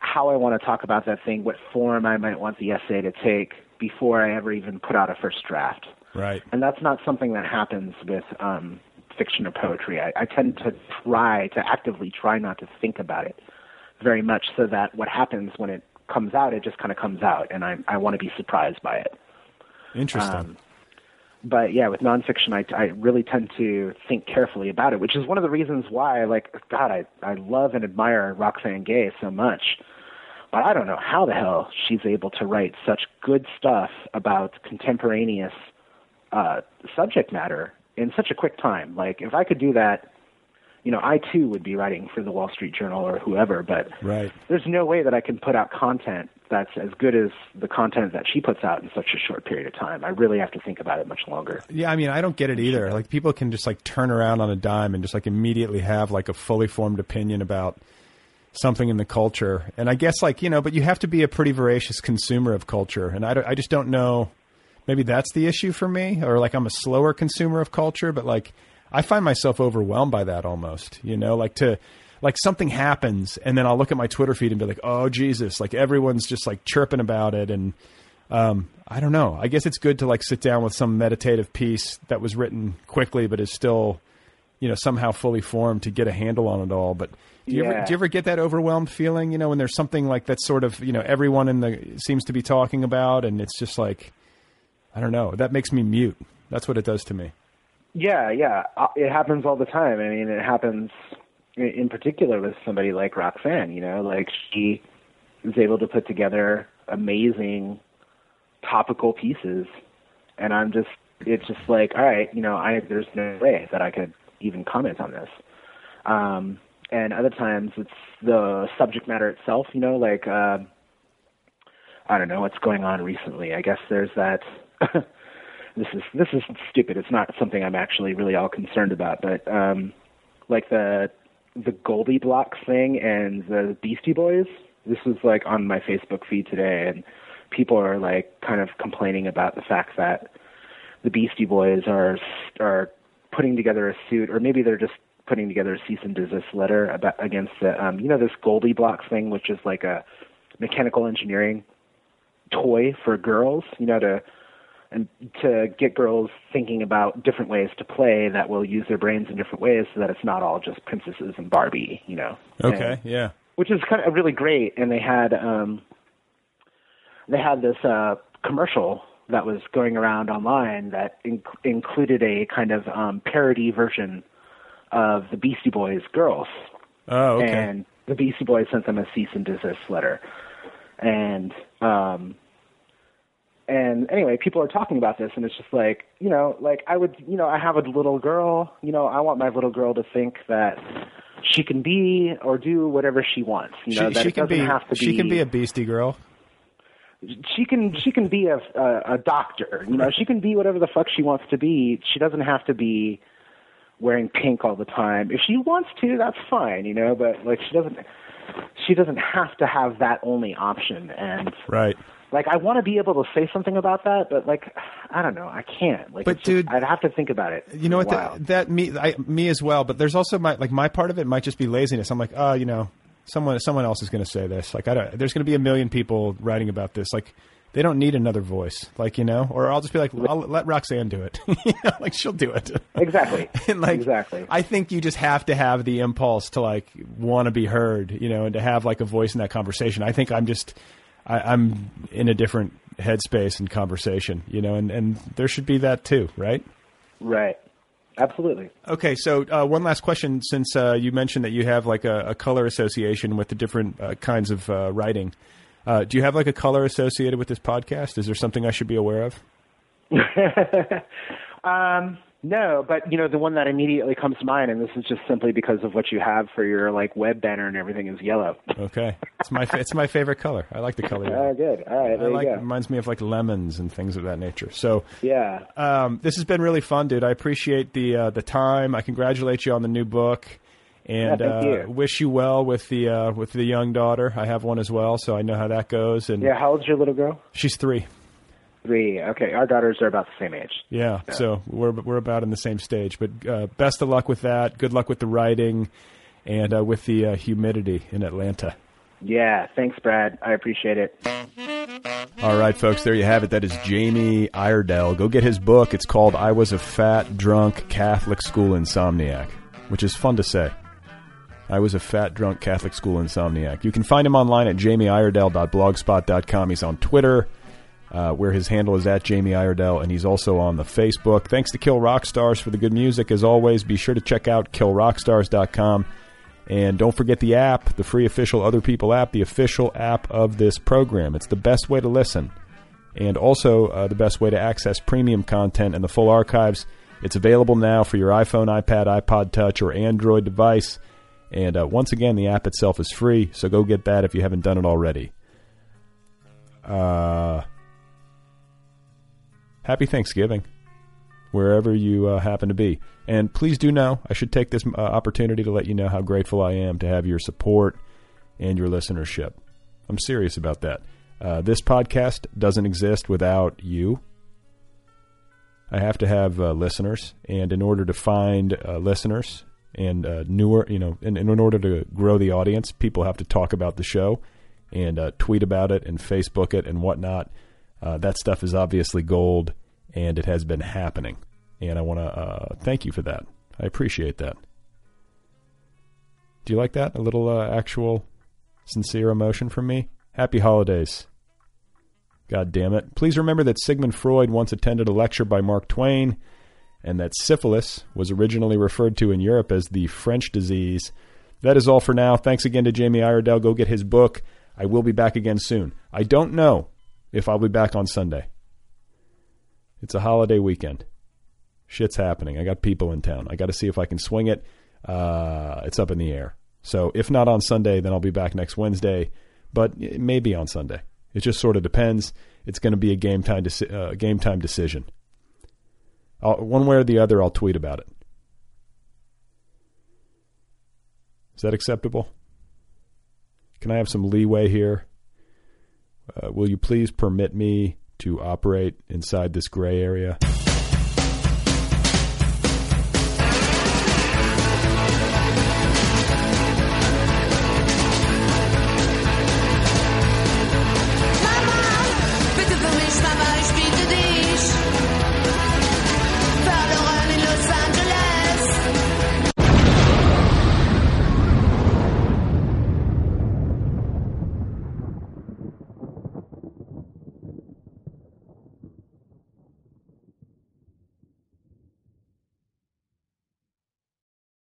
how I want to talk about that thing, what form I might want the essay to take before I ever even put out a first draft. Right. And that's not something that happens with um, fiction or poetry. I, I tend to try to actively try not to think about it very much, so that what happens when it comes out, it just kind of comes out, and I I want to be surprised by it. Interesting. Um, but yeah, with nonfiction, I, I really tend to think carefully about it, which is one of the reasons why, like, God, I, I love and admire Roxane Gay so much. But I don't know how the hell she's able to write such good stuff about contemporaneous uh, subject matter in such a quick time. Like, if I could do that, you know, I too would be writing for the Wall Street Journal or whoever, but right. there's no way that I can put out content that's as good as the content that she puts out in such a short period of time. I really have to think about it much longer. Yeah, I mean, I don't get it either. Like people can just like turn around on a dime and just like immediately have like a fully formed opinion about something in the culture. And I guess like, you know, but you have to be a pretty voracious consumer of culture. And I, I just don't know. Maybe that's the issue for me or like I'm a slower consumer of culture, but like I find myself overwhelmed by that almost, you know, like to like something happens and then I'll look at my Twitter feed and be like, "Oh Jesus," like everyone's just like chirping about it and um, I don't know. I guess it's good to like sit down with some meditative piece that was written quickly, but is still, you know, somehow fully formed to get a handle on it all. But do you ever do you ever get that overwhelmed feeling? You know, when there's something like that sort of you know everyone in the seems to be talking about, and it's just like, I don't know. That makes me mute. That's what it does to me. Yeah, yeah, Uh, it happens all the time. I mean, it happens in particular with somebody like Roxane. You know, like she is able to put together amazing topical pieces, and I'm just, it's just like, all right, you know, I there's no way that I could even comment on this. Um, and other times it's the subject matter itself. You know, like. Uh, I don't know what's going on recently. I guess there's that. *laughs* this is this is stupid. It's not something I'm actually really all concerned about, but um, like the the GoldieBlox thing and the Beastie Boys. This was like on my Facebook feed today, and people are like kind of complaining about the fact that the Beastie Boys are are putting together a suit, or maybe they're just putting together a cease and desist letter about against the um, you know this GoldieBlox thing, which is like a mechanical engineering toy for girls, you know, to and to get girls thinking about different ways to play that will use their brains in different ways so that it's not all just princesses and Barbie, you know. Okay. And- yeah. which is kind of really great and they had um they had this uh commercial that was going around online that inc- included a kind of um parody version of the Beastie Boys girls Oh, okay. and the Beastie Boys sent them a cease and desist letter. And um and anyway, people are talking about this and it's just like, you know, like I would, you know, I have a little girl, you know, I want my little girl to think that she can be or do whatever she wants, you know, she that she it can doesn't be have to be she can be a beastie girl. she can she can be a, a a doctor you know she can be whatever the fuck she wants to be she doesn't have to be wearing pink all the time if she wants to that's fine you know but like she doesn't she doesn't have to have that only option and Right. Like i want to be able to say something about that but like i don't know i can't like But, it's just- dude- i'd have to think about it You know what? for a while. That, that me I, me as well. But there's also my like my part of it might just be laziness. I'm like, oh, you know, someone someone else is going to say this. Like, I don't. There's going to be a million people writing about this. Like, they don't need another voice. Like, you know, or I'll just be like, I'll let Roxane do it. *laughs* you know, like she'll do it. exactly *laughs* and like, exactly I think you just have to have the impulse to like want to be heard, you know, and to have like a voice in that conversation. I think I'm just, I, I'm in a different headspace and conversation, you know, and and there should be that too, right? right absolutely Okay, so uh, one last question, since uh, you mentioned that you have like a, a color association with the different uh, kinds of uh, writing. Uh, do you have like a color associated with this podcast? Is there something I should be aware of? *laughs* um No, but you know the one that immediately comes to mind, and this is just simply because of what you have for your like web banner and everything is yellow. Okay, it's my fa- it's my favorite color. I like the color. Oh, yellow. good. All right, I there like you it go. reminds me of like lemons and things of that nature. So Yeah. um, this has been really fun, dude. I appreciate the uh, the time. I congratulate you on the new book, and Yeah, thank uh, you. wish you well with the uh, with the young daughter. I have one as well, so I know how that goes. And Yeah. How old's your little girl? she's three. Three. Okay. Our daughters are about the same age. Yeah, so we're we're about in the same stage. But uh, best of luck with that. Good luck with the writing, and uh, with the uh, humidity in Atlanta. Yeah. Thanks, Brad. I appreciate it. All right, folks, there you have it. That is Jamie Iredell. Go get his book. It's called I Was a Fat, Drunk Catholic School Insomniac, which is fun to say. I was a fat, drunk Catholic school insomniac. You can find him online at jamieiredell.blogspot.com. He's on Twitter, uh, where his handle is at Jamie Iredell, and he's also on the Facebook. Thanks to Kill Rock Stars for the good music. As always, be sure to check out killrockstars.com. And don't forget the app, the free official Other People app, the official app of this program. It's the best way to listen. And also uh, the best way to access premium content and the full archives. It's available now for your iPhone, iPad, iPod Touch, or Android device. And uh, once again, the app itself is free, so go get that if you haven't done it already. Uh, happy Thanksgiving, wherever you uh, happen to be. And please do know, I should take this uh, opportunity to let you know how grateful I am to have your support and your listenership. I'm serious about that. Uh, this podcast doesn't exist without you. I have to have uh, listeners, and in order to find uh, listeners and uh, newer, you know, in, in order to grow the audience, people have to talk about the show and tweet about it and Facebook it and whatnot. Uh, that stuff is obviously gold, and it has been happening. And I want to uh, thank you for that. I appreciate that. Do you like that? A little uh, actual, sincere emotion from me? Happy holidays. God damn it. Please remember that Sigmund Freud once attended a lecture by Mark Twain and that syphilis was originally referred to in Europe as the French disease. That is all for now. Thanks again to Jamie Iredell. Go get his book. I will be back again soon. I don't know if I'll be back on Sunday. It's a holiday weekend. Shit's happening. I got people in town. I got to see if I can swing it. Uh, it's up in the air. So if not on Sunday, then I'll be back next Wednesday. But it may be on Sunday. It just sort of depends. It's going to be a game time deci- uh, game time decision. I'll, one way or the other, I'll tweet about it. Is that acceptable? Can I have some leeway here? Uh, will you please permit me to operate inside this gray area?